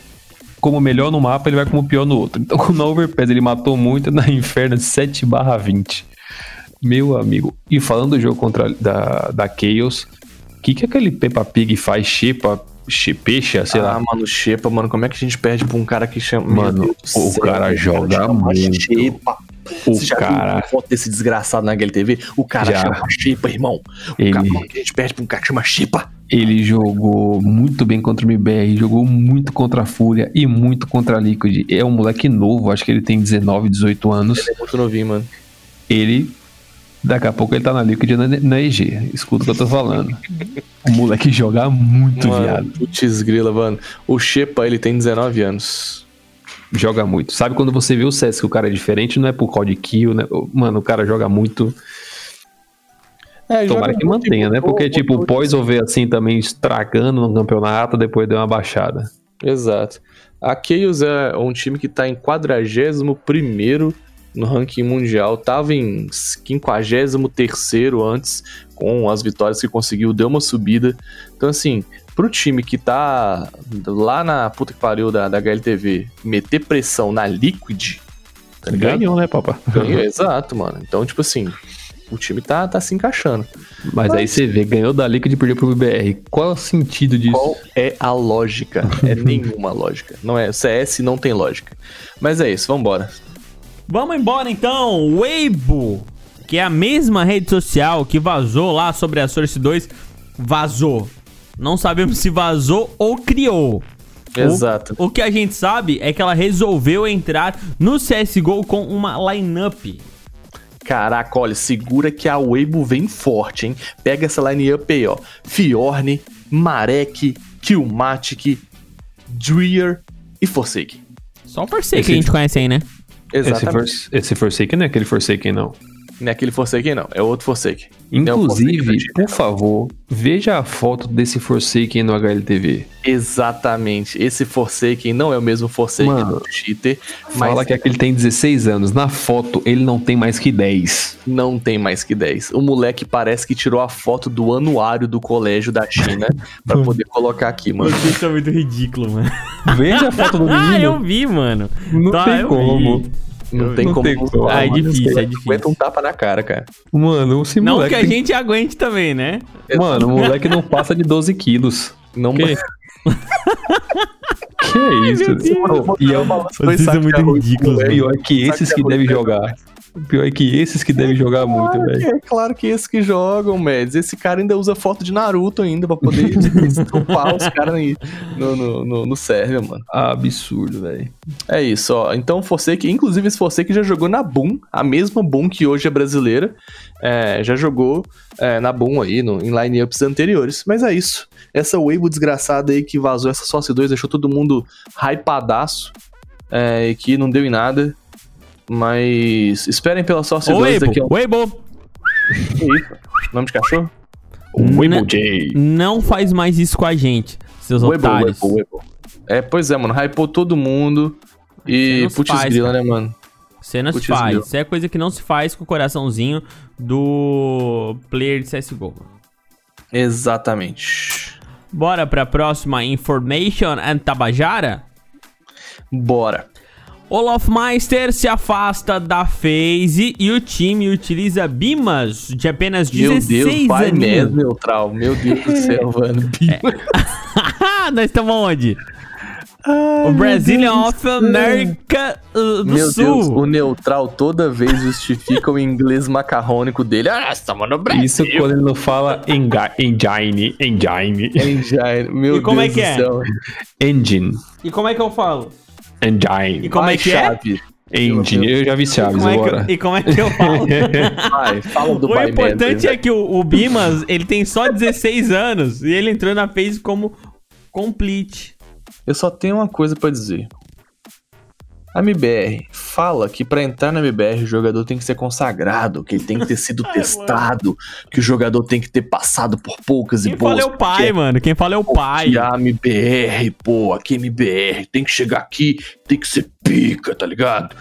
como melhor no mapa, ele vai como pior no outro. Então no Overpass ele matou muito, na Inferno 7 20. Meu amigo. E falando do jogo contra da, da Chaos, o que, que aquele Peppa Pig faz? Shepa, Shepecha, sei ah, lá. mano, Shepa, mano, como é que a gente perde pra um cara que chama. Mano, o cara velho, joga muito. Shepa. O Você já cara, viu foto desse desgraçado na HLTV? O cara Já. chama Shepa, irmão. O Ele- cara que a gente perde pra um cara que chama Shepa. Ele jogou muito bem contra o MBR, jogou muito contra a Fúria e muito contra a Liquid. É um moleque novo, acho que ele tem 19, 18 anos. Ele é muito novinho, mano. Ele Daqui a pouco ele tá na Liquid na, na EG. Escuta o que eu tô falando. O moleque joga muito, Mano, viado. putz grila, mano. O Shepa, ele tem 19 anos. Joga muito. Sabe quando você vê o CS que o cara é diferente, não é por causa de kill, né? Mano, o cara joga muito. É, Tomara que mantenha, né? Porque, tipo, o Poison vê assim também estragando no campeonato, depois deu uma baixada. Exato. A Chaos é um time que tá em 41 no ranking mundial. Tava em 53 antes, com as vitórias que conseguiu, deu uma subida. Então, assim, pro time que tá lá na puta que pariu da, da HLTV, meter pressão na Liquid, tá ligado? Ganhou, né, papa? Ganhou, exato, mano. Então, tipo assim, o time tá, tá se encaixando. Mas aí você vê, ganhou da Liquid e perdeu pro BBR. Qual é o sentido disso? Qual é a lógica? É nenhuma lógica. Não é, CS não tem lógica. Mas é isso, vambora. Vamos embora então, Weibo, que é a mesma rede social que vazou lá sobre a Source 2, vazou. Não sabemos se vazou ou criou. Exato. O, o que a gente sabe é que ela resolveu entrar no CSGO com uma lineup. Caraca, olha, segura que a Weibo vem forte, hein? Pega essa line-up aí, ó. Fiorne, Marek, Killmatic, Dreer e Forsake. Só Forsaken Esse- que a gente conhece aí, né? Esse, Exatamente. Fors- esse Forsaken não é aquele Forsaken, não. Não é aquele Forsake, não. É outro Forsake. Não é Inclusive, antigo. por favor, veja a foto desse Forsaken no HLTV. Exatamente. Esse Forsaken não é o mesmo Forsaken Mano, do cheater, mas Fala que aquele tem 16 anos. Na foto, ele não tem mais que 10. não tem mais que 10. O moleque parece que tirou a foto do anuário do colégio da China pra poder colocar aqui, mano. Isso é muito ridículo, mano. Veja a foto do Ah, eu menino. vi, mano. Não Tá, tem eu como. vi. Não tem Não como. tem como. Ah, é difícil, é difícil. Aguenta um tapa na cara, cara. Mano, esse Não moleque. que a tem- gente aguente também, né? Mano, o moleque não passa de 12 quilos. Não Que? Que é isso? Mano, E é o Vocês são muito ridículos, pior que esses que devem jogar. O pior é que esses que devem jogar muito, Claro que, velho. é claro que esses que jogam, Mads. Esse cara ainda usa foto de Naruto ainda pra poder estupar os caras aí no, no, no, no server, mano. Absurdo, velho. É isso, ó. Então, Forsake, inclusive esse Forsake já jogou na Boom, a mesma Boom que hoje é brasileira. É, já jogou é, na Boom aí, no, em lineups anteriores. Mas é isso. Essa Weibo desgraçada aí que vazou essa Source 2 deixou todo mundo hypadaço. É, e que não deu em nada. Mas esperem pela Source Ô, 2 Weibo, daqui a um Weibo, que isso? Nome de cachorro? Weibo Não- J. não faz mais isso com a gente, seus Weibo, otários. Weibo, Weibo. É, pois é, mano. Hypou todo mundo. E putz faz, grila, né, mano? Você não se faz. Isso é coisa que não se faz com o coraçãozinho do player de CSGO. Exatamente. Bora pra próxima Information and Tabajara? Bora. Olaf Meister se afasta da FaZe e o time utiliza Bimas de apenas Meu 16 Deus, vai aninhos. mesmo, neutral. Meu Deus do céu, mano. Nós estamos onde? o Brazilian of America uh, do Meu Sul. Deus, o neutral toda vez justifica o inglês macarrônico dele. Ah, estamos no Brasil. Isso quando ele não fala engine, engine, Engine. Meu E como é Deus que do é? céu. engine, E como é que eu falo? Engine, E como é Vai, que é? Chaves. engine. Eu já vi E Chaves como é que agora. eu, e como é que eu falo? Vai, fala do o importante Mendes. é que o, o Bimas, ele tem só 16 anos e ele entrou na FaZe como complete. Eu só tenho uma coisa pra dizer. A MBR fala que pra entrar na MBR o jogador tem que ser consagrado, que ele tem que ter sido testado, que o jogador tem que ter passado por poucas e Quem boas. fala é o pai, mano. Quem fala é o pai. Que a MBR, pô, aqui é MBR, tem que chegar aqui, tem que ser pica, tá ligado?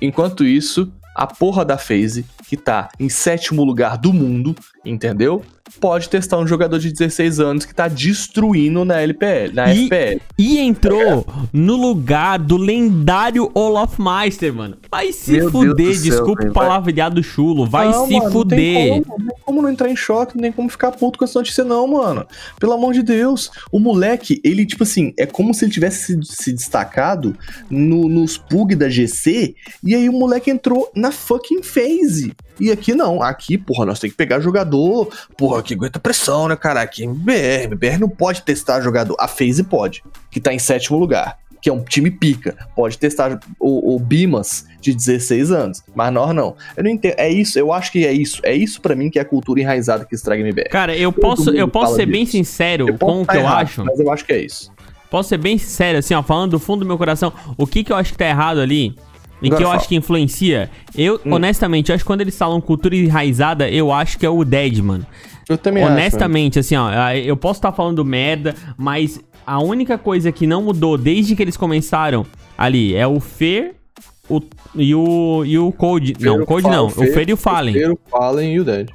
Enquanto isso, a porra da FaZe, que tá em sétimo lugar do mundo, entendeu? Pode testar um jogador de 16 anos que tá destruindo na LPL, na E- FPL. E entrou no lugar do lendário Olaf Meister, mano. Vai se Meu fuder, céu, desculpa o palavreado chulo. Vai Não, se mano, Não fuder. tem, como, não tem como não entrar em choque, não tem como ficar puto com essa notícia, não, mano. Pelo amor de Deus. O moleque, ele, tipo assim, é como se ele tivesse se, se destacado no- nos PUG da GC, e aí o moleque entrou na fucking phase. E aqui não, aqui, porra, nós temos que pegar jogador, porra, que aguenta pressão, né, cara? Aqui é MBR, MBR não pode testar jogador. A phase pode, que tá em sétimo lugar. que é um time pica. Pode testar o, o Bimas de 16 anos, mas nós não. Eu não entendo. É isso, eu acho que é isso. É isso para mim que é a cultura enraizada que estraga MBR. Cara, eu posso, eu posso ser bem sincero Eu com o tá que eu errado, acho. Mas eu acho que é isso. Posso ser bem sincero, assim, ó, falando do fundo do meu coração, o que que eu acho que tá errado ali e Agora que eu fala. acho que influencia. Eu, Hum. honestamente, eu acho que quando eles falam cultura enraizada, eu acho que é o Dead, mano. Eu também acho. Honestamente, assim, ó, eu posso estar falando merda, mas a única coisa que não mudou desde que eles começaram ali é o Fer o, e o e o Code. Não, o Code não, o o Fer- Fer e o Fallen. O Fer, o Fallen e o Dead.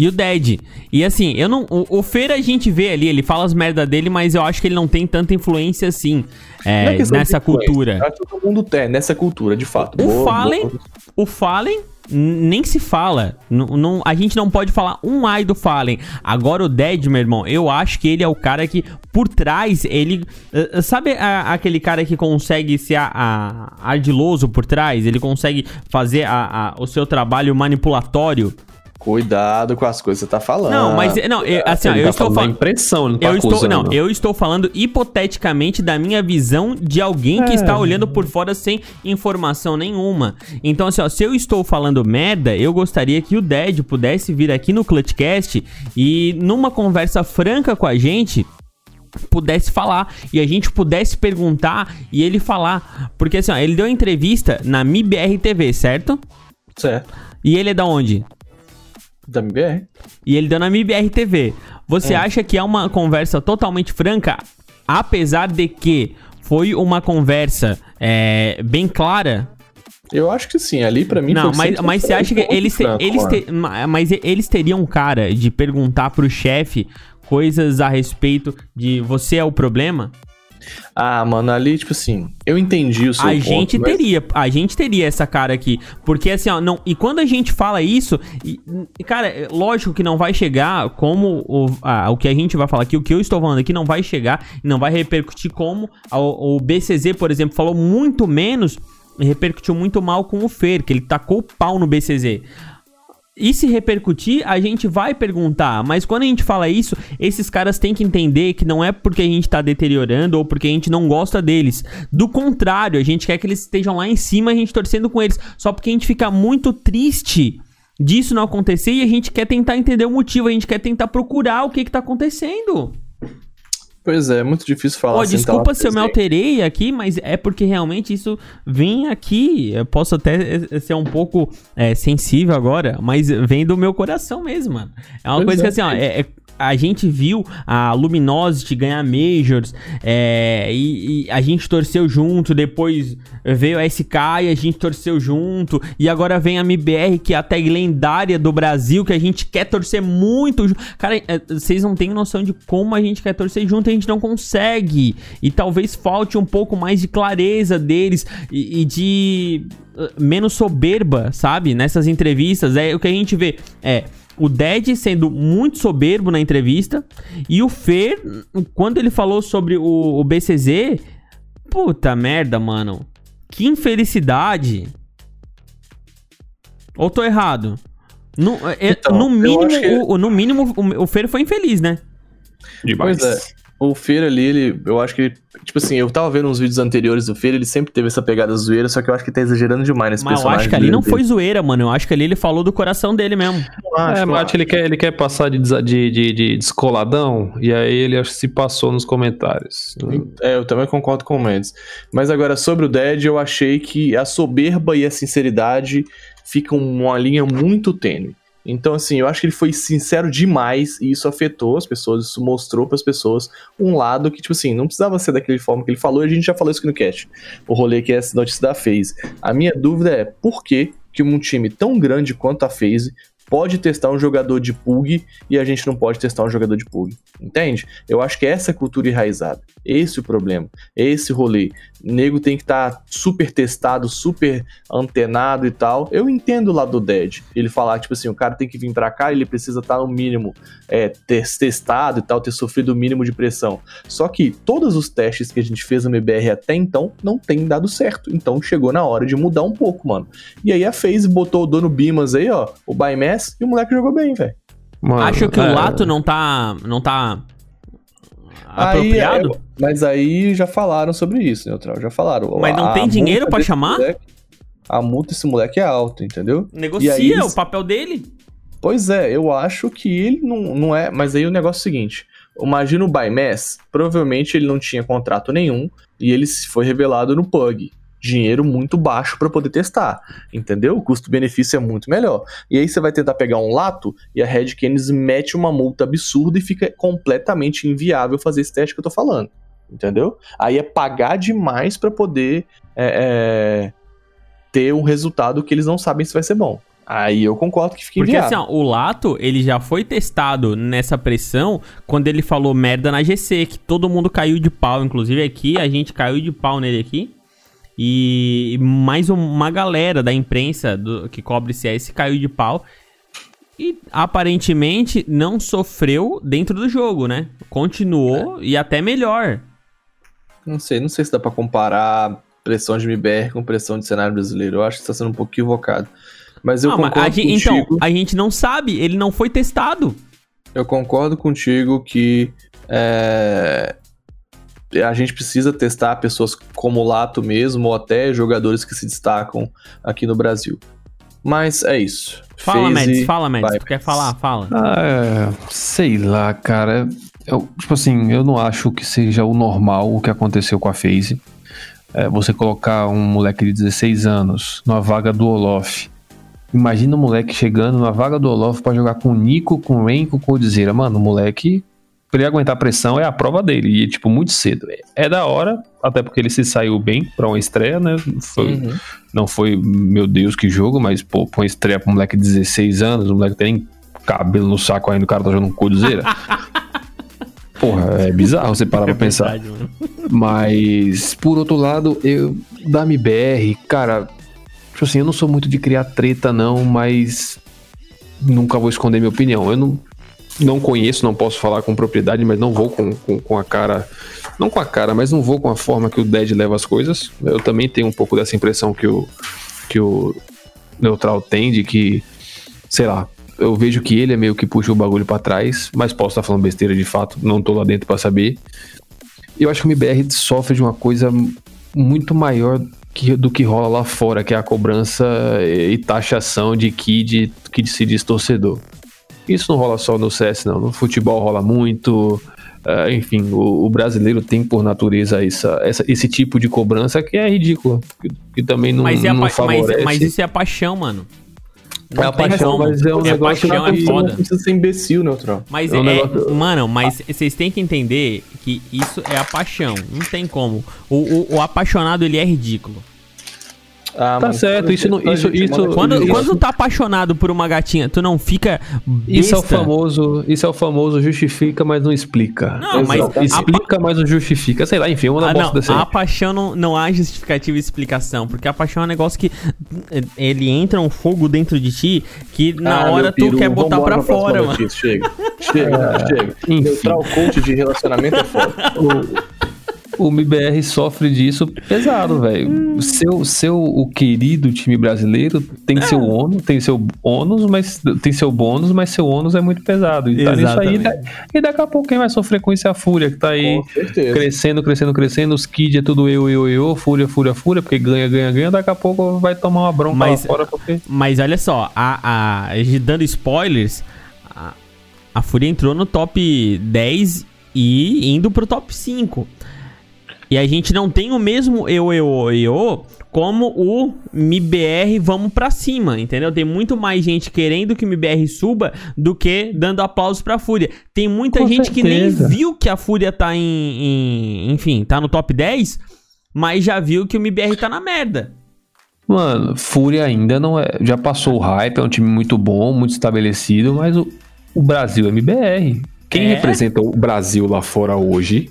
E o Dead. E assim, eu não. O, o Fer a gente vê ali, ele fala as merda dele, mas eu acho que ele não tem tanta influência assim é, Não é nessa cultura. eu Acho que todo mundo tem, nessa cultura, de fato. O Boa- Fallen, boa- o Fallen nem se fala. N- não, a gente não pode falar um ai do Fallen. Agora o Dead, meu irmão, eu acho que ele é o cara que por trás ele eh, sabe a- aquele cara que consegue ser a, a- ardiloso por trás, ele consegue fazer a- o seu trabalho manipulatório. Cuidado com as coisas que você tá falando. Não, mas não, eu, assim, ó, eu tá estou falando impressão, não tá eu estou, acusando. não, eu estou falando hipoteticamente da minha visão de alguém que está olhando por fora sem informação nenhuma. Então, assim, ó, se eu estou falando merda, eu gostaria que o Dead pudesse vir aqui no Clutchcast e numa conversa franca com a gente pudesse falar e a gente pudesse perguntar e ele falar. Porque assim, ó, ele deu entrevista na MIBR TV, certo? Certo. E ele é da onde? Da MBR. E ele deu na MIBR TV. Você acha que é uma conversa totalmente franca, apesar de que foi uma conversa é, bem clara? Eu acho que sim, ali pra mim Não, mas, mas você acha que eles, te- eles, te- ma- mas eles teriam cara de perguntar pro chefe coisas a respeito de você é o problema? Ah, mano, ali, tipo assim, eu entendi o seu a ponto, gente mas- teria, a gente teria essa cara aqui, porque assim, ó, não, e quando a gente fala isso, e, cara, é lógico que não vai chegar como o, ah, o que a gente vai falar aqui, o que eu estou falando aqui não vai chegar e não vai repercutir como a- o, BCZ, por exemplo, falou muito menos e repercutiu muito mal com o Fer, que ele tacou o pau no BCZ. E se repercutir, a gente vai perguntar. Mas quando a gente fala isso, esses caras têm que entender que não é porque a gente tá deteriorando ou porque a gente não gosta deles. Do contrário, a gente quer que eles estejam lá em cima, a gente torcendo com eles. Só porque a gente fica muito triste disso não acontecer e a gente quer tentar entender o motivo, a gente quer tentar procurar o que que tá acontecendo. Pois é, é muito difícil falar Ó, sem desculpa tá se eu me alterei aqui, mas é porque realmente isso vem aqui. Eu posso até eh, ser um pouco eh, sensível agora, mas vem do meu coração mesmo, mano. É uma Pois coisa é. que assim, ó, é- é- a gente viu a Luminosity ganhar Majors é, e, e a gente torceu junto, depois veio a SK e a gente torceu junto, e agora vem a MBR, que é a tag lendária do Brasil, que a gente quer torcer muito. Cara, é, vocês não têm noção de como a gente quer torcer junto a gente não consegue. E talvez falte um pouco mais de clareza deles e, e de uh, menos soberba, sabe? Nessas entrevistas. É o que a gente vê. É. O Dead sendo muito soberbo na entrevista. E o Fer, quando ele falou sobre o, o BCZ. Puta merda, mano. Que infelicidade. Ou tô errado? No, é- Então, no mínimo, que- o, no mínimo, o, o Fer foi infeliz, né? Demais. Pois é. O Feira ali, ele, eu acho que ele, tipo assim, eu tava vendo uns vídeos anteriores do Feira, ele sempre teve essa pegada zoeira, só que eu acho que tá exagerando demais nesse Mas eu personagem. acho que ali dele. não foi zoeira, mano. Eu acho que ali ele falou do coração dele mesmo. Eu acho, É, eu mas acho que ele quer, ele quer passar de, de, de, de descoladão, e aí ele acho que se passou nos comentários. É, eu também concordo com o Mendes. Mas agora, sobre o Dead, eu achei que a soberba e a sinceridade ficam uma linha muito tênue. Então, assim, eu acho que ele foi sincero demais e isso afetou as pessoas, isso mostrou para as pessoas um lado que, tipo assim, não precisava ser daquele forma que ele falou e a gente já falou isso aqui no cast. O rolê que essa notícia da FaZe. A minha dúvida é por que, que um time tão grande quanto a FaZe pode testar um jogador de PUG e a gente não pode testar um jogador de PUG. Entende? Eu acho que essa é a cultura enraizada. Esse é o problema. Esse rolê. O nego tem que estar super testado, super antenado e tal. Eu entendo lá do Dead. Ele falar, tipo assim, o cara tem que vir pra cá, ele precisa estar no mínimo é, tes- testado e tal, ter sofrido o mínimo de pressão. Só que todos os testes que a gente fez na MBR até então não tem dado certo. Então chegou na hora de mudar um pouco, mano. E aí a FaZe botou o dono Bimas aí, ó, o Bymass, e o moleque jogou bem, velho. Acho que é, o Lato não tá. Não tá. Aí, é, apropriado? mas aí já falaram sobre isso, Neutral. Já falaram. Mas não A tem dinheiro multa pra desse chamar? moleque- a multa desse moleque é alta, entendeu? Negocia E aí o papel dele. Pois é, eu acho que ele não, não é. Mas aí o negócio é o seguinte: imagina o Baimess, provavelmente ele não tinha contrato nenhum e ele se foi revelado no Pug. Dinheiro muito baixo pra poder testar, entendeu? O custo-benefício é muito melhor. E aí você vai tentar pegar um lato e a Red Canids mete uma multa absurda e fica completamente inviável fazer esse teste que eu tô falando, entendeu? Aí é pagar demais pra poder é, é, ter um resultado que eles não sabem se vai ser bom. Aí eu concordo que fica Porque inviável. assim, ó, o Lato, ele já foi testado nessa pressão quando ele falou merda na GC, que todo mundo caiu de pau, inclusive aqui, a gente caiu de pau nele aqui. E mais um- uma galera da imprensa do- que cobre CS caiu de pau. E aparentemente não sofreu dentro do jogo, né? Continuou e até melhor. Não sei, não sei se dá pra comparar pressão de MBR com pressão de cenário brasileiro. Eu acho que está sendo um pouco equivocado. Mas eu mas concordo a gente- contigo. então, a gente não sabe, ele não foi testado. Eu concordo contigo que é, a gente precisa testar pessoas como o Lato mesmo, ou até jogadores que se destacam aqui no Brasil. Mas é isso. Fala, FaZe- Mads, fala, Mads. Tu quer falar? Fala. Ah, é, sei lá, cara. Eu, tipo assim, eu não acho que seja o normal o que aconteceu com a FaZe. É, você colocar um moleque de 16 anos numa vaga do Olof. Imagina o moleque chegando na vaga do Olof pra jogar com o Nico, com o Renko, com o Dizeira. Mano, o moleque, pra ele aguentar a pressão, é a prova dele. E, tipo, muito cedo. É, é da hora, até porque ele se saiu bem pra uma estreia, né? Foi, Uhum. não foi, meu Deus, que jogo, mas, pô, pra uma estreia pra um moleque de 16 anos, o moleque tem cabelo no saco ainda, o cara tá jogando com cruzeira. Porra, é bizarro você parar pra pensar. verdade. Mas, por outro lado, eu, da MBR, cara, tipo assim, eu não sou muito de criar treta, não, mas nunca vou esconder minha opinião. Eu não, não conheço, não posso falar com propriedade, mas não vou com, com, com a cara. Não com a cara, mas não vou com a forma que o Dead leva as coisas. Eu também tenho um pouco dessa impressão que o, que o Neutral tem, de que, sei lá, eu vejo que ele é meio que puxa o bagulho pra trás, mas posso estar falando besteira de fato, não tô lá dentro pra saber. Eu acho que o MBR sofre de uma coisa muito maior que- do que rola lá fora, que é a cobrança e taxação de kid que se diz torcedor. Isso não rola só no CS, não. No futebol rola muito. ah, enfim, o, o brasileiro tem por natureza essa, essa- esse tipo de cobrança que é ridícula. Que, que também não, Mas, é não mas, favorece. mas isso é a paixão, mano. É a paixão, como. mas é um é negócio paixão, que é foda. não precisa ser imbecil, Neutral. Mas É é, um negócio- mano, mas vocês têm que entender que isso é a paixão. Não tem como. O, o, o apaixonado, ele é ridículo. Ah, Tá certo, isso não- isso- isso- Quando, Isso- quando tu tá apaixonado por uma gatinha, tu não fica Isso é o besta? famoso, isso é o famoso justifica, mas não explica. Não, mas Exato. Explica, mas não justifica. Sei lá, enfim, uma Ah, não, dessa aí. a paixão não, não há justificativa e explicação, porque a paixão é um negócio que eh, ele entra um fogo dentro de ti que na Ah, hora meu tu peru, quer botar pra fora, mano. notícia, Chega, chega, chega. enfim. Neutral coach de relacionamento é foda. O MBR sofre disso pesado, velho. Seu, seu o querido time brasileiro tem É. seu ônus, tem seu ônus, mas tem seu bônus, mas seu ônus é muito pesado. E tá nisso aí, Exatamente. da- e daqui a pouco quem vai sofrer com isso é a Fúria, que tá aí crescendo, crescendo, crescendo. Os kids é tudo eu, eu, eu, Fúria, Fúria, Fúria, porque ganha, ganha, ganha. Daqui a pouco vai tomar uma bronca Mas- lá fora, porque. Mas olha só, a, a, dando spoilers, a, a Fúria entrou no top 10 e indo pro top 5. E a gente não tem o mesmo eu, eu, eu como o MBR vamos pra cima, entendeu? Tem muito mais gente querendo que o MBR suba do que dando aplausos pra Fúria. Tem muita Com gente que nem certeza. viu que a Fúria tá em, em- Enfim, tá no top 10, mas já viu que o MBR tá na merda. Mano, Fúria ainda não é. Já passou o hype, é um time muito bom, muito estabelecido, mas o, o Brasil é MBR. Quem É? representa o Brasil lá fora hoje?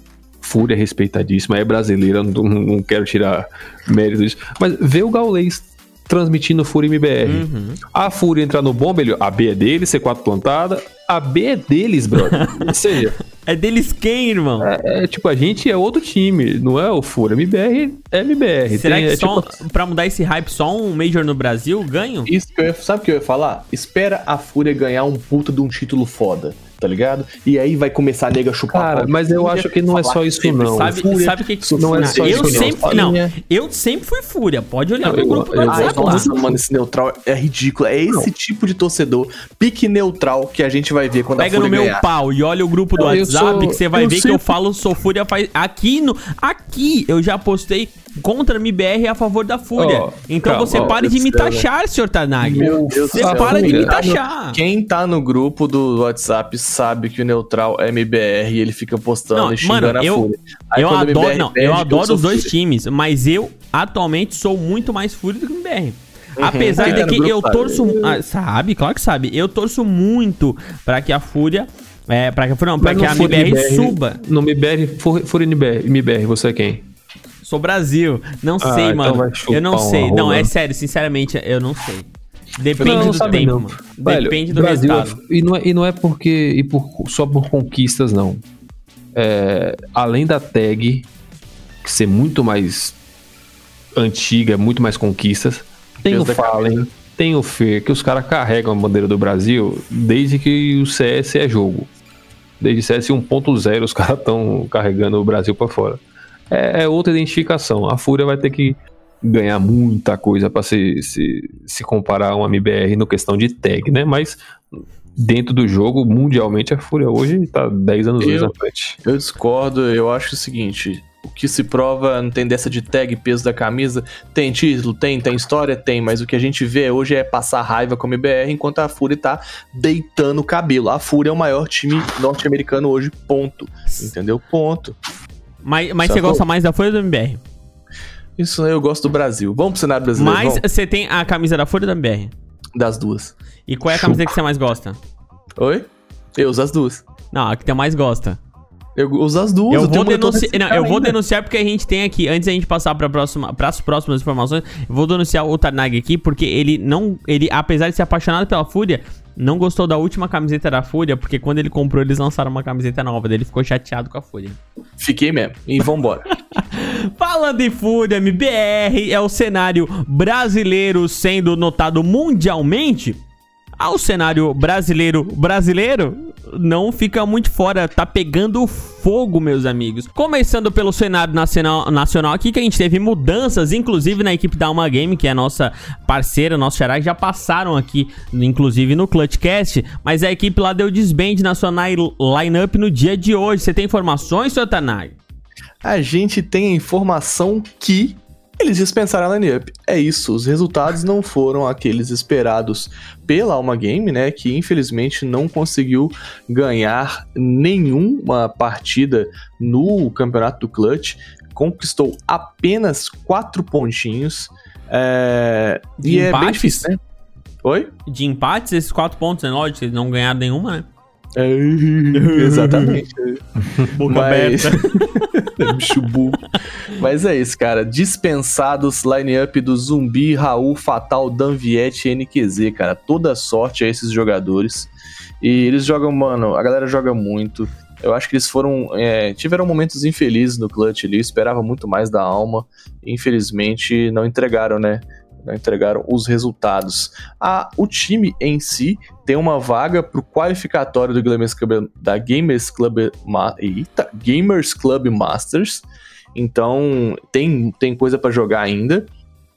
Fúria é respeitadíssima, é brasileira, não, não- quero tirar mérito disso. Mas vê o Gaulês transmitindo Fúria MBR. Uhum. A Fúria entrar no bomba, ele, a B é dele, C4 plantada. A B é deles, brother. Ou seja, É deles quem, irmão? é, é tipo, a gente é outro time, não é o Fúria. MBR é MBR. Será Tem- que é só, tipo- pra mudar esse hype, só um Major no Brasil ganho? Isso que eu ia, sabe o que eu ia falar? Espera a Fúria ganhar um puta de um título foda. Tá ligado? E aí vai começar a nega chupar. Cara, mas eu acho que não é só que isso, sempre não. Sabe, Fúria, sabe o que, que não é só eu isso, não. sempre, não, Falinha. eu sempre fui fúria. Pode olhar Não, no eu- grupo eu- Ah, nossa, mano, esse neutral é ridículo. É esse tipo de torcedor, pique neutral, que a gente vai ver quando Pega a no Fúria meu ganhar. pau e olha o grupo do Não, eu WhatsApp sou- que você vai ver que sempre- eu falo sou fúria faz aqui no aqui eu já postei contra a MBR a favor da fúria. Ó, então calma, você ó, pare de me taxar, senhor Tarnag. Meu Deus Você do céu. para de me Fúria. taxar. Quem tá no grupo do WhatsApp sabe que o neutral é MBR e ele fica postando Não, e xingando mano, a eu- Fúria. Aí eu adoro, MBR não, perde, eu adoro os dois Fúria. times, mas eu atualmente sou muito mais fúria do que o MBR. Apesar Quem de que eu sabe. torço, ah, sabe, claro que sabe. Eu torço muito pra que a Fúria, é, para que não, pra que a Fúria MBR suba. No MBR, Fúria MBR, MBR, você é quem? Sou Brasil. Não Ah, sei, então mano. eu não sei. Não, é sério, sinceramente, eu não sei. Depende Não, não do tempo. Velho, Depende do Brasil é- resultado. e, não é, e não é porque e por, só por conquistas, não. É, além da tag ser muito mais antiga, muito mais conquistas, tem Deus o Fallen, tem o Fer, que os caras carregam a bandeira do Brasil desde que o CS é jogo. Desde CS 1.0 os caras estão carregando o Brasil pra fora. É, é outra identificação. A Fúria vai ter que ganhar muita coisa pra se, se, se comparar a uma MBR no questão de tag, né? Mas dentro do jogo, mundialmente, a Fúria hoje tá 10 anos Eu- na frente. Eu discordo, eu acho o seguinte. O que se prova não tem dessa de tag, peso da camisa. Tem título, tem, tem história, tem, mas o que a gente vê hoje é passar raiva com o MBR, enquanto a Fúria tá deitando o cabelo. A Fúria é o maior time norte-americano hoje, ponto. Entendeu? Ponto. Mas, mas você gosta mais da Fúria ou do MBR? Isso eu gosto do Brasil. Vamos pro cenário brasileiro, Mas vamos? você tem a camisa da Fúria ou da MBR? Das duas. E qual é a camisa que você mais gosta? Oi? Eu uso as duas. Não, a que você mais gosta. Eu uso as duas. Eu vou, um moletom denunciar, não, eu vou denunciar porque a gente tem aqui, antes da gente passar para próxima, as próximas informações, eu vou denunciar o Tarnag aqui porque ele não, ele apesar de ser apaixonado pela Fúria, não gostou da última camiseta da Fúria, porque quando ele comprou eles lançaram uma camiseta nova, daí ele ficou chateado com a Fúria. Fiquei mesmo. E vambora. Falando em Fúria, MBR é o cenário brasileiro sendo notado mundialmente. Ao cenário brasileiro brasileiro não fica muito fora, tá pegando fogo, meus amigos. Começando pelo cenário nacional, nacional aqui, que a gente teve mudanças, inclusive na equipe da Alma Game, que é a nossa parceira, nosso xará, já passaram aqui, inclusive no Clutchcast, mas a equipe lá deu desband na sua lineup no dia de hoje. Você tem informações, seu Tanag? A gente tem a informação que eles dispensaram a lineup. É isso, os resultados não foram aqueles esperados pela Alma Game, né? Que infelizmente não conseguiu ganhar nenhuma partida no campeonato do Clutch. Conquistou apenas quatro pontinhos. É... De E é bem empates? difícil, né? Oi? De empates, esses quatro pontos, é lógico, eles não ganharam nenhuma, né? É, exatamente. Boca Mas- aberta. Bicho burro. Mas é isso, cara. Dispensados line-up do Zumbi, Raul, Fatal, Danviette e NQZ, cara. Toda sorte a esses jogadores. E eles jogam, mano, a galera joga muito. Eu acho que eles foram. é, tiveram momentos infelizes no clutch ali. Esperava muito mais da alma. Infelizmente, não entregaram, né? Não entregaram os resultados. Ah, o time em si tem uma vaga pro qualificatório do Gamers Club, da Gamers Club, Eita, Gamers Club Masters. Então tem, tem coisa pra jogar ainda.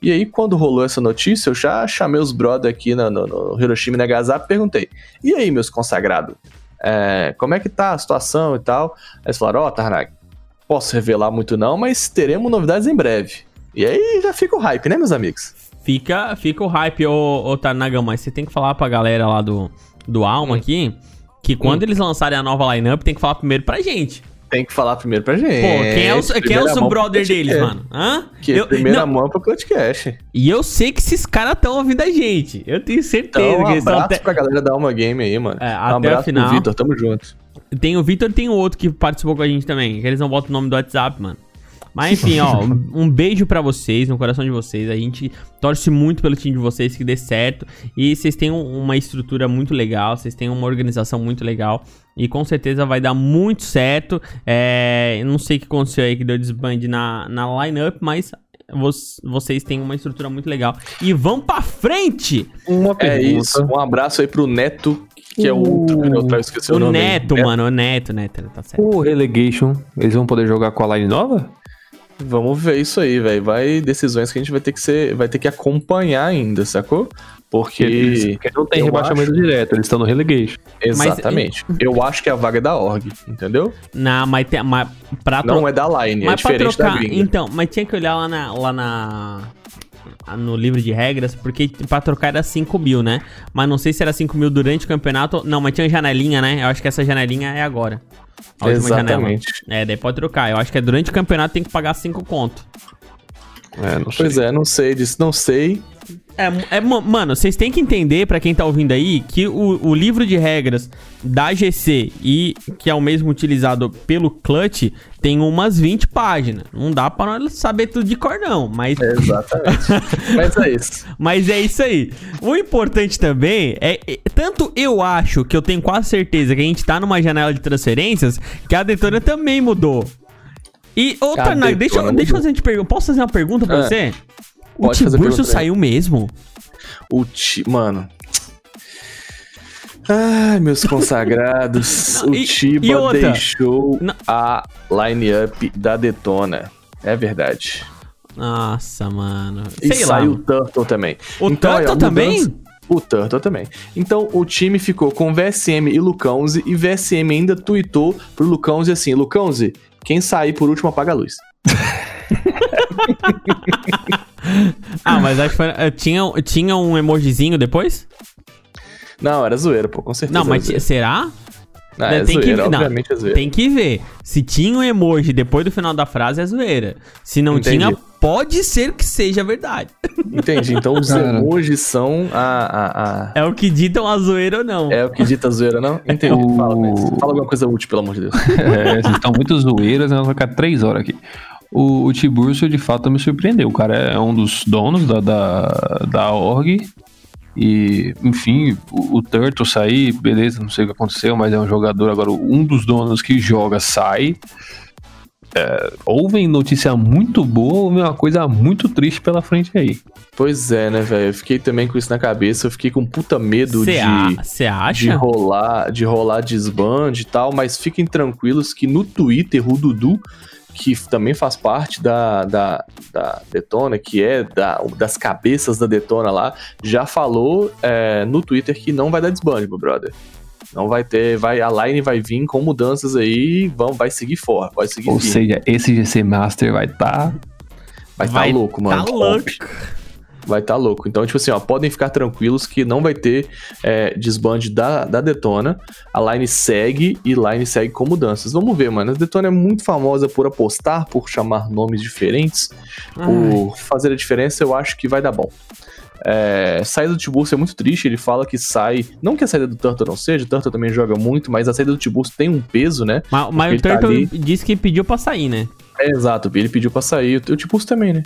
E aí, quando rolou essa notícia, eu já chamei os brother aqui no, no, no Hiroshima Nagasaki e perguntei: E aí, meus consagrados? É, como é que tá a situação e tal? Aí eles falaram: Ó, Tarnag, posso revelar muito não, mas teremos novidades em breve. E aí já fica o hype, né, meus amigos? Fica, fica o hype, ô, ô Tarnagão, mas você tem que falar pra galera lá do, do Alma Hum. aqui que quando eles lançarem a nova lineup, tem que falar primeiro pra gente. Tem que falar primeiro pra gente. Pô, quem é, os, quem é pro brother deles, mano? Hã? Que Eu- primeira não, mão pro Clutchcast. E eu sei que esses caras estão ouvindo a gente. Eu tenho certeza Então, um que eles estão abraço até... pra galera da Alma Game aí, mano. É, um até abraço a final. pro Vitor, tamo junto. Tem o Vitor e tem o outro que participou com a gente também. Que eles não botam o nome do WhatsApp, mano. Mas enfim, ó, um- beijo pra vocês, no coração de vocês. A gente torce muito pelo time de vocês que dê certo. E vocês têm um- uma estrutura muito legal, vocês têm uma organização muito legal. E com certeza vai dar muito certo. É, eu não sei o que aconteceu aí que deu desband na, na lineup, mas vo- vocês têm uma estrutura muito legal. E vão pra frente! Uma É pergunta. isso. Um abraço aí pro Neto, Que é o outro, O- neutral, esqueci o, O nome. Neto, É, mano, o Neto, Neto, tá certo. O Relegation, eles vão poder jogar com a line nova? Vamos ver isso aí, velho. Vai decisões que a gente vai ter que ser, vai ter que acompanhar ainda, sacou? Porque Porque não tem rebaixamento direto, eles estão no Relegation. exatamente. Eu acho que a vaga é da org, entendeu? Não, mas, tem, mas pra Não tro- é da line, é mas pra diferente trocar, da gringa. então, mas tinha que olhar lá na, lá na no livro de regras, porque pra trocar era 5 mil, né? Mas não sei se era 5 mil durante o campeonato. Não, mas tinha janelinha, né? Eu acho que essa janelinha é agora. A Exatamente. janela. É, daí pode trocar. Eu acho que é durante o campeonato tem que pagar 5 conto. É, não sei. Pois é, não sei disso, não sei. É, é, ma- mano, vocês têm que entender, pra quem tá ouvindo aí, que o, o livro de regras da GC e que é o mesmo utilizado pelo Clutch tem umas 20 páginas. Não dá pra nós saber tudo de cor, não. Mas, Exatamente. Mas é isso. mas é isso aí. O importante também é, é- Tanto eu acho que eu tenho quase certeza que a gente tá numa janela de transferências que a Detona também mudou. E, ô, A Tarnag, deixa, deixa eu fazer uma pergunta. Posso fazer uma pergunta pra Ah, você? O Tiburcio saiu mesmo? O ti... Mano. Ai, meus consagrados. Não, o e- Tiba e outra? deixou Não. a line-up da Detona. É verdade. Nossa, mano. E Sei lá. saiu o Turtle também. O Então, Turtle também? O Turtle também. Então o time ficou com VSM e Lucãoze e VSM ainda tweetou pro Lucãoze assim: Lucãoze, quem sair por último apaga a luz. Ah, mas acho que foi, eh, tinha, tinha um emojizinho depois? Não, era zoeira, pô, com certeza. Não, mas será? Ah, é tem que- zoeira, não, obviamente é zoeira. Tem que ver. Se tinha um emoji depois do final da frase, é zoeira. Se não Entendi. tinha, pode ser que seja verdade. Entendi. Então os Cara. emojis são a, a, a- É o que ditam a zoeira ou não. É o que dita zoeira, não? Entendi. O- Fala, fala alguma coisa útil, pelo amor de Deus. É, vocês estão muito zoeiras, nós vamos ficar três horas aqui. O, o Tiburcio, de fato, me surpreendeu. O cara é um dos donos da, da, da org. E, enfim, o, o Turtle sair, beleza, não sei o que aconteceu, mas é um jogador. Agora, um dos donos que joga sai. É, ouvem notícia muito boa, ouvem uma coisa muito triste pela frente aí. Pois é, né, velho? Eu fiquei também com isso na cabeça. Eu fiquei com puta medo de, Você de acha? rolar, de rolar desband e tal, mas fiquem tranquilos que no Twitter o Dudu, que também faz parte da, da, da Detona, que é da, das cabeças da Detona lá, já falou é, no Twitter que não vai dar desband, meu brother. Não vai ter, vai, a line vai vir com mudanças aí, vão, vai seguir forte, vai seguir Ou firme. seja, esse GC Master vai estar. vai tá vai louco, mano. Tá louco. Vai tá louco. Então, tipo assim, ó, podem ficar tranquilos que não vai ter é, desbande da, da Detona. A line segue e line segue com mudanças. Vamos ver, mano. A Detona é muito famosa por apostar, por chamar nomes diferentes, por fazer a diferença. Eu acho que vai dar bom. É, saída do Tiburcio é muito triste. Ele fala que sai. Não que a saída do Turtle não seja, o Turtle também joga muito, mas a saída do Tiburcio tem um peso, né? Mas, mas o tá Turtle ali. disse que pediu pra sair, né? É, exato, ele pediu pra sair, o Tiburcio também, né?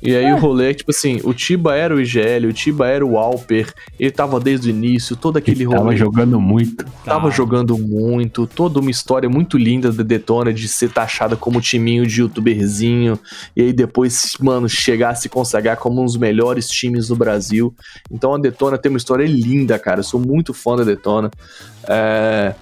E aí o rolê é tipo assim, o Tiba era o IGL, o Tiba era o Alper, ele tava desde o início, todo aquele Ele tava rolê. jogando muito. Tava jogando muito, toda uma história muito linda da Detona de ser taxada como timinho de youtuberzinho, e aí depois, mano, chegar a se consagrar como um dos melhores times do Brasil. Então a Detona tem uma história linda, cara. Eu sou muito fã da Detona. É.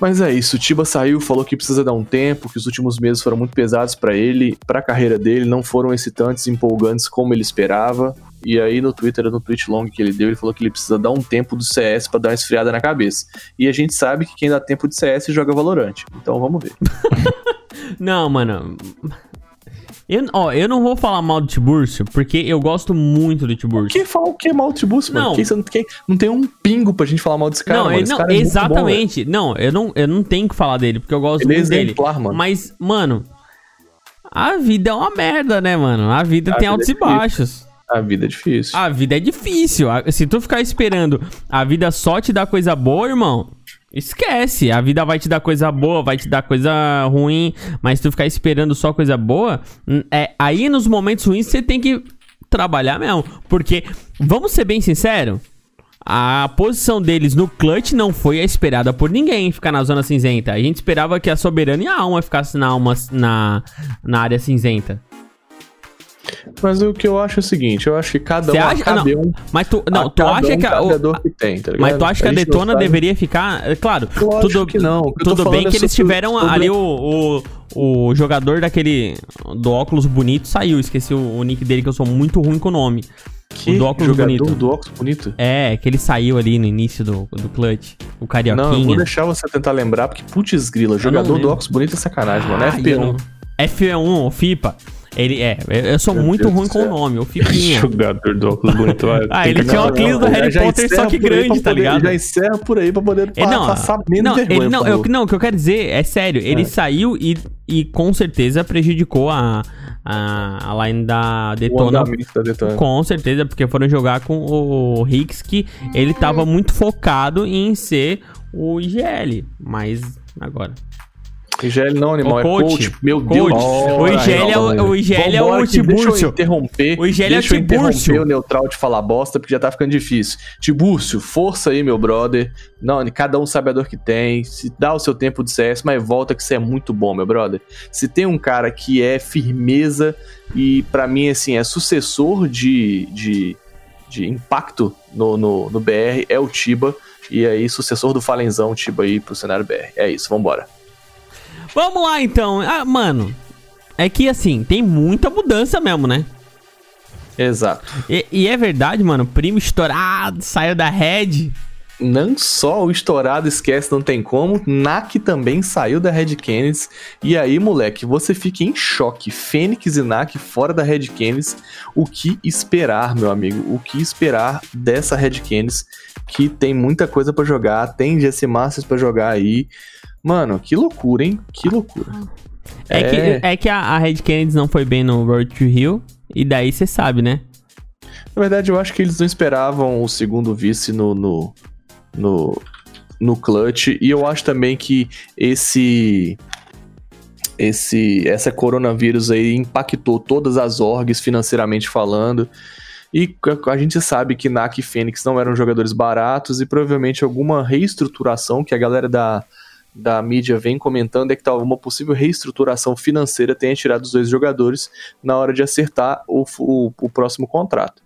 Mas é isso, o Tiba saiu, falou que precisa dar um tempo, que os últimos meses foram muito pesados pra ele, pra carreira dele, não foram excitantes, empolgantes como ele esperava. E aí no Twitter, no tweet long que ele deu, ele falou que ele precisa dar um tempo do CS pra dar uma esfriada na cabeça. E a gente sabe que quem dá tempo de CS joga Valorante. Então vamos ver. Não, mano. Eu, ó, eu não vou falar mal do Tiburcio, porque eu gosto muito do Tiburcio. Quem fala o que é mal o Tribus, mano? Não. Você não, quem, não tem um pingo pra gente falar mal desse cara, não, mano. ele, não cara é muito bom, exatamente. não, eu não, eu não tenho que falar dele, porque eu gosto Ele é muito dele. exemplar, mano. Mas, mano, a vida é uma merda, né, mano? A vida A tem vida altos é e baixos. A vida é difícil. A vida é difícil. Se tu ficar esperando a vida só te dar coisa boa, irmão, esquece. A vida vai te dar coisa boa, vai te dar coisa ruim, mas tu ficar esperando só coisa boa, hum, é aí nos momentos ruins você tem que trabalhar mesmo, porque vamos ser bem sinceros, a posição deles no clutch não foi a esperada por ninguém ficar na zona cinzenta. A gente esperava que a Soberana e a Alma ficassem na, alma, na, na área cinzenta. Mas o que eu acho é o seguinte, eu acho que cada Você um acha- cabe um, Mas tu, não, a tu acha um que a, que tem, tá mas tu acha que a não Detona deveria ficar, é claro, Lógico tudo que não. Que eu Tudo bem é que eles tiveram sobre- ali o, o, o jogador daquele do óculos bonito saiu, esqueci o, o nick dele que eu sou muito ruim com o nome. Que o do óculos jogador bonito. do óculos bonito? É, que ele saiu ali no início do, do clutch, o Não, eu carioquinha. vou deixar você tentar lembrar, porque putz grila, jogador do óculos bonito é sacanagem, mano. Ah, FP1. eu não- F1, o FIPA. Ele é, eu eu sou Meu muito Deus ruim com o nome, o Fipinha. Jogador do óculos bonito. Ah, ele tinha um acabar. óculos do Harry Potter, só que grande, tá poder- ligado? Já encerra por aí pra poder É, não, passar menos não, vergonha, ele, não, eu, não, o que eu quero dizer é sério, ele É. saiu e, e com certeza prejudicou a, a, a line da O Detona da Detona. Com certeza, porque foram jogar com o Hicks, que ele tava muito focado em ser o IGL. Mas agora. IGL não, animal, Ô, é coach, coach. Meu coach. Deus. O IGL é o, o, IGL é o que Deixa eu Tibúrcio. interromper. O IGL é o Tibúrcio. interromper o neutral de falar bosta, porque já tá ficando difícil. Tibúrcio, força aí, meu brother. Não, cada um sabe a dor que tem. Se dá o seu tempo de CS, mas volta que você é muito bom, meu brother. Se tem um cara que é firmeza e pra mim, assim, é sucessor de, de, de impacto no, no, no BR, é o Tiba. E aí, sucessor do Falenzão, Tiba aí pro cenário BR. É isso, vambora. Vamos lá então. Ah, mano. É que assim, tem muita mudança mesmo, né? Exato. E, e é verdade, mano. Primo estourado, saiu da Red. Não só o estourado esquece, não tem como. Nak também saiu da Red Canids. E aí, moleque, você fica em choque. Fênix e Nak fora da Red Canids. O que esperar, meu amigo? O que esperar dessa Red Canids? Que tem muita coisa pra jogar, tem GC Masters pra jogar aí. Mano, que loucura, hein? Que loucura. É, É. que, é que a, a Red Kennedy não foi bem no Road to Rio. E daí você sabe, né? Na verdade, eu acho que eles não esperavam o segundo vice no, no, no, no clutch. E eu acho também que esse. Esse, essa coronavírus aí impactou todas as orgs financeiramente falando. E a- a gente sabe que NAC e Fênix não eram jogadores baratos e provavelmente alguma reestruturação que a galera da, da mídia vem comentando é que talvez uma possível reestruturação financeira tenha tirado os dois jogadores na hora de acertar o, o, o próximo contrato.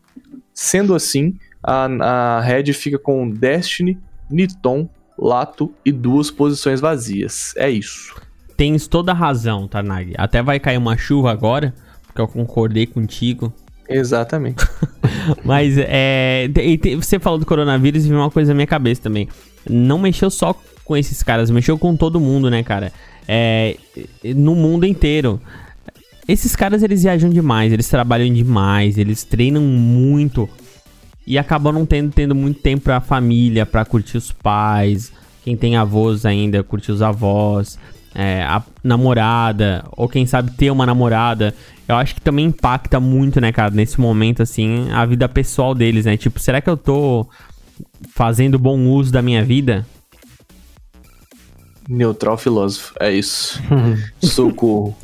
Sendo assim, a, a Red fica com Destiny, Niton, Lato e duas posições vazias. É isso. Tens toda a razão, Tarnag. Até vai cair uma chuva agora, porque eu concordei contigo. Exatamente. Mas é. Você falou do coronavírus e veio uma coisa na minha cabeça também. Não mexeu só com esses caras, mexeu com todo mundo, né, cara? É. No mundo inteiro. Esses caras eles viajam demais, eles trabalham demais, eles treinam muito e acabam não tendo, tendo muito tempo pra família, pra curtir os pais, quem tem avós ainda, curtir os avós, é, a namorada, ou quem sabe ter uma namorada. Eu acho que também impacta muito, né, cara, nesse momento, assim, a vida pessoal deles, né? Tipo, será que eu tô fazendo bom uso da minha vida? Neutral filósofo. É isso. Socorro.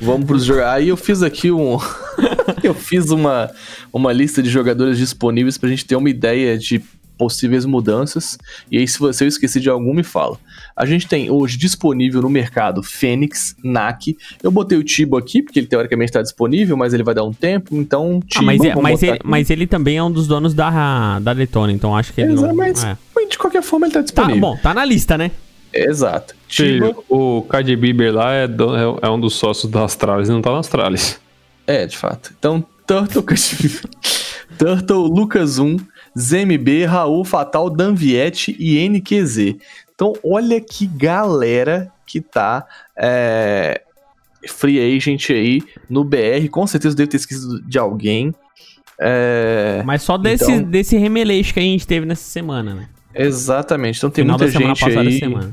Vamos pros jogadores. Aí eu fiz aqui um. eu fiz uma, uma lista de jogadores disponíveis pra gente ter uma ideia de possíveis mudanças. E aí, se você eu esqueci de algum, me fala. A gente tem hoje disponível no mercado Fênix, NAC. Eu botei o Tibo aqui, porque ele teoricamente está disponível, mas ele vai dar um tempo. Então, Ah, Tibo. mas, é- mas, ele, mas ele também é um dos donos da, da Detona, então acho que ele não... Exatamente. é. Mas de qualquer forma, ele tá Tá, disponível. bom, tá na lista, né? Exato. Tibo. O Cardi Bieber lá é, do- é- é um dos sócios da Astralis e não tá na Astralis. É, de fato. Então, Turtle, Turtle, Lucas 1, ZMB, Raul, Fatal, Danviette e NQZ. Então, olha que galera que tá é, free agent aí no BR. Com certeza deve ter esquecido de alguém. É, Mas só desse, Então- desse remeleixo que a gente teve nessa semana, né? exatamente. Então tem Final muita gente aí.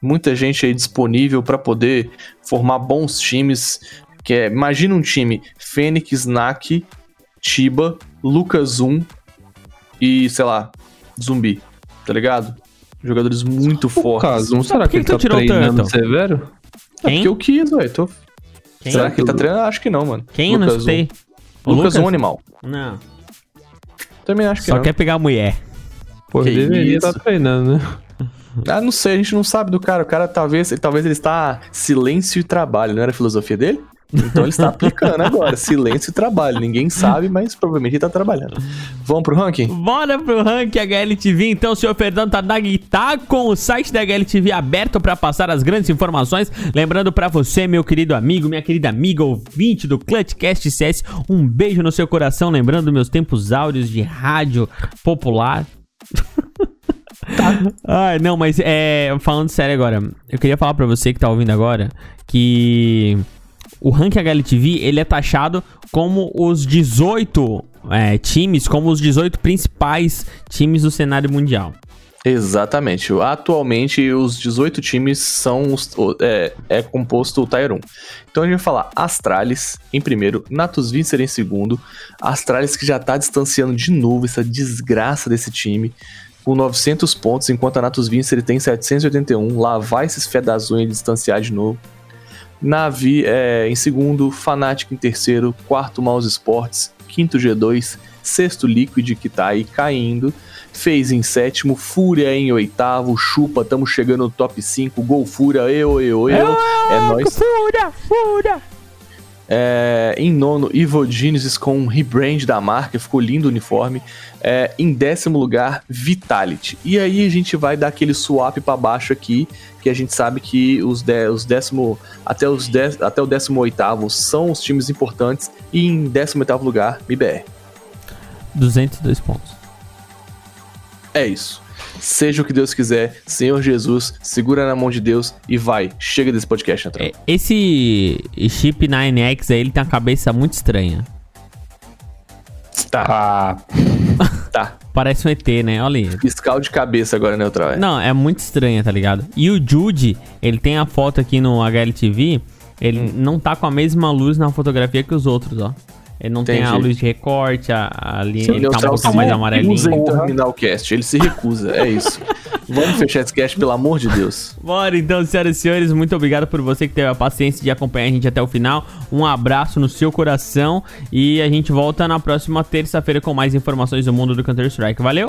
muita gente aí disponível para poder formar bons times. Que é, imagina um time Fênix, Nak, Tiba, Lucas 1 e, sei lá, Zumbi, tá ligado? Jogadores muito O fortes. caso, não será que que ele tá treinando Turtle? severo? É Quem? porque eu quis, velho. Tô... Quem? Será que ele tá treinando? Acho que não, mano. Quem? Eu não Lucas escutei. 1. O Lucas 1 animal. Não. Também acho que Só não. quer pegar a mulher. Pô, Que deveria estar treinando, né? Ah, não sei, a gente não sabe do cara. O cara talvez, talvez ele está silêncio e trabalho, não era a filosofia dele? Então ele está aplicando agora. Silêncio e trabalho. Ninguém sabe, mas provavelmente ele está trabalhando. Vamos pro ranking? Bora pro ranking HLTV. Então, o senhor Fernando Tarnag tá com o site da HLTV aberto para passar as grandes informações. Lembrando para você, meu querido amigo, minha querida amiga ouvinte do Clutchcast CS, um beijo no seu coração. Lembrando meus tempos áureos de rádio popular. Ai, não, mas é. Falando sério agora, eu queria falar pra você que tá ouvindo agora que o ranking HLTV ele é taxado como os 18 é, times, como os 18 principais times do cenário mundial. Exatamente. Atualmente, os 18 times são os, é, é composto o Tier 1. Então a gente vai falar Astralis em primeiro, Natus Vincer em segundo. Astralis que já tá distanciando de novo essa desgraça desse time. Com 900 pontos, enquanto a Natus Vincer tem 781. Lá vai esses fé da distanciar de novo. Navi é, em segundo, Fnatic em terceiro, quarto Mouse Sports, quinto G2, sexto Liquid que tá aí caindo, FaZe em sétimo, Fúria em oitavo, Chupa, tamo chegando no top 5, Gol Fúria, eu, eu, eu, é nóis. Fúria, fúria! É, em nono, Ivo Genesis com um rebrand da marca, ficou lindo o uniforme. É, em décimo lugar, Vitality. E aí a gente vai dar aquele swap pra baixo aqui, que a gente sabe que os, de, os décimo, até, os dez, até o décimo oitavo são os times importantes. E em décimo oitavo lugar, MBR. 202 pontos. É isso. Seja o que Deus quiser, Senhor Jesus, segura na mão de Deus e vai. Chega desse podcast, Natrão. É, Esse chip 9X aí, ele tem uma cabeça muito estranha. Tá, Ah, tá. Parece um ET, né? Olha aí. Fiscal de cabeça agora, Neutral. é. Não, é muito estranha, tá ligado? E o Jude, ele tem a foto aqui no HLTV, ele Hum. não tá com a mesma luz na fotografia que os outros, ó. Ele não tem a Entendi. luz de recorte, a, a linha, Sim, ele tá um pouquinho se mais recusa amarelinho. em terminar o cast. Ele se recusa, é isso. Vamos fechar esse cast, pelo amor de Deus. Bora então, senhoras e senhores, muito obrigado por você que teve a paciência de acompanhar a gente até o final. Um abraço no seu coração e a gente volta na próxima terça-feira com mais informações do mundo do Counter-Strike. Valeu?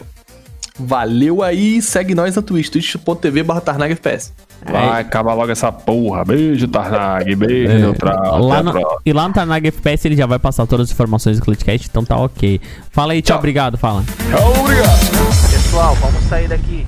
Valeu aí, segue nós na Twitch, twitch.tv barra. Vai, acaba logo essa porra. Beijo, Tarnag. Beijo, Neutral. Lá no- e lá no Tarnag FPS ele já vai passar todas as informações do Clutchcast, então tá ok. Fala aí, tchau, Tchau. obrigado, fala. Tchau, obrigado. Pessoal, vamos sair daqui.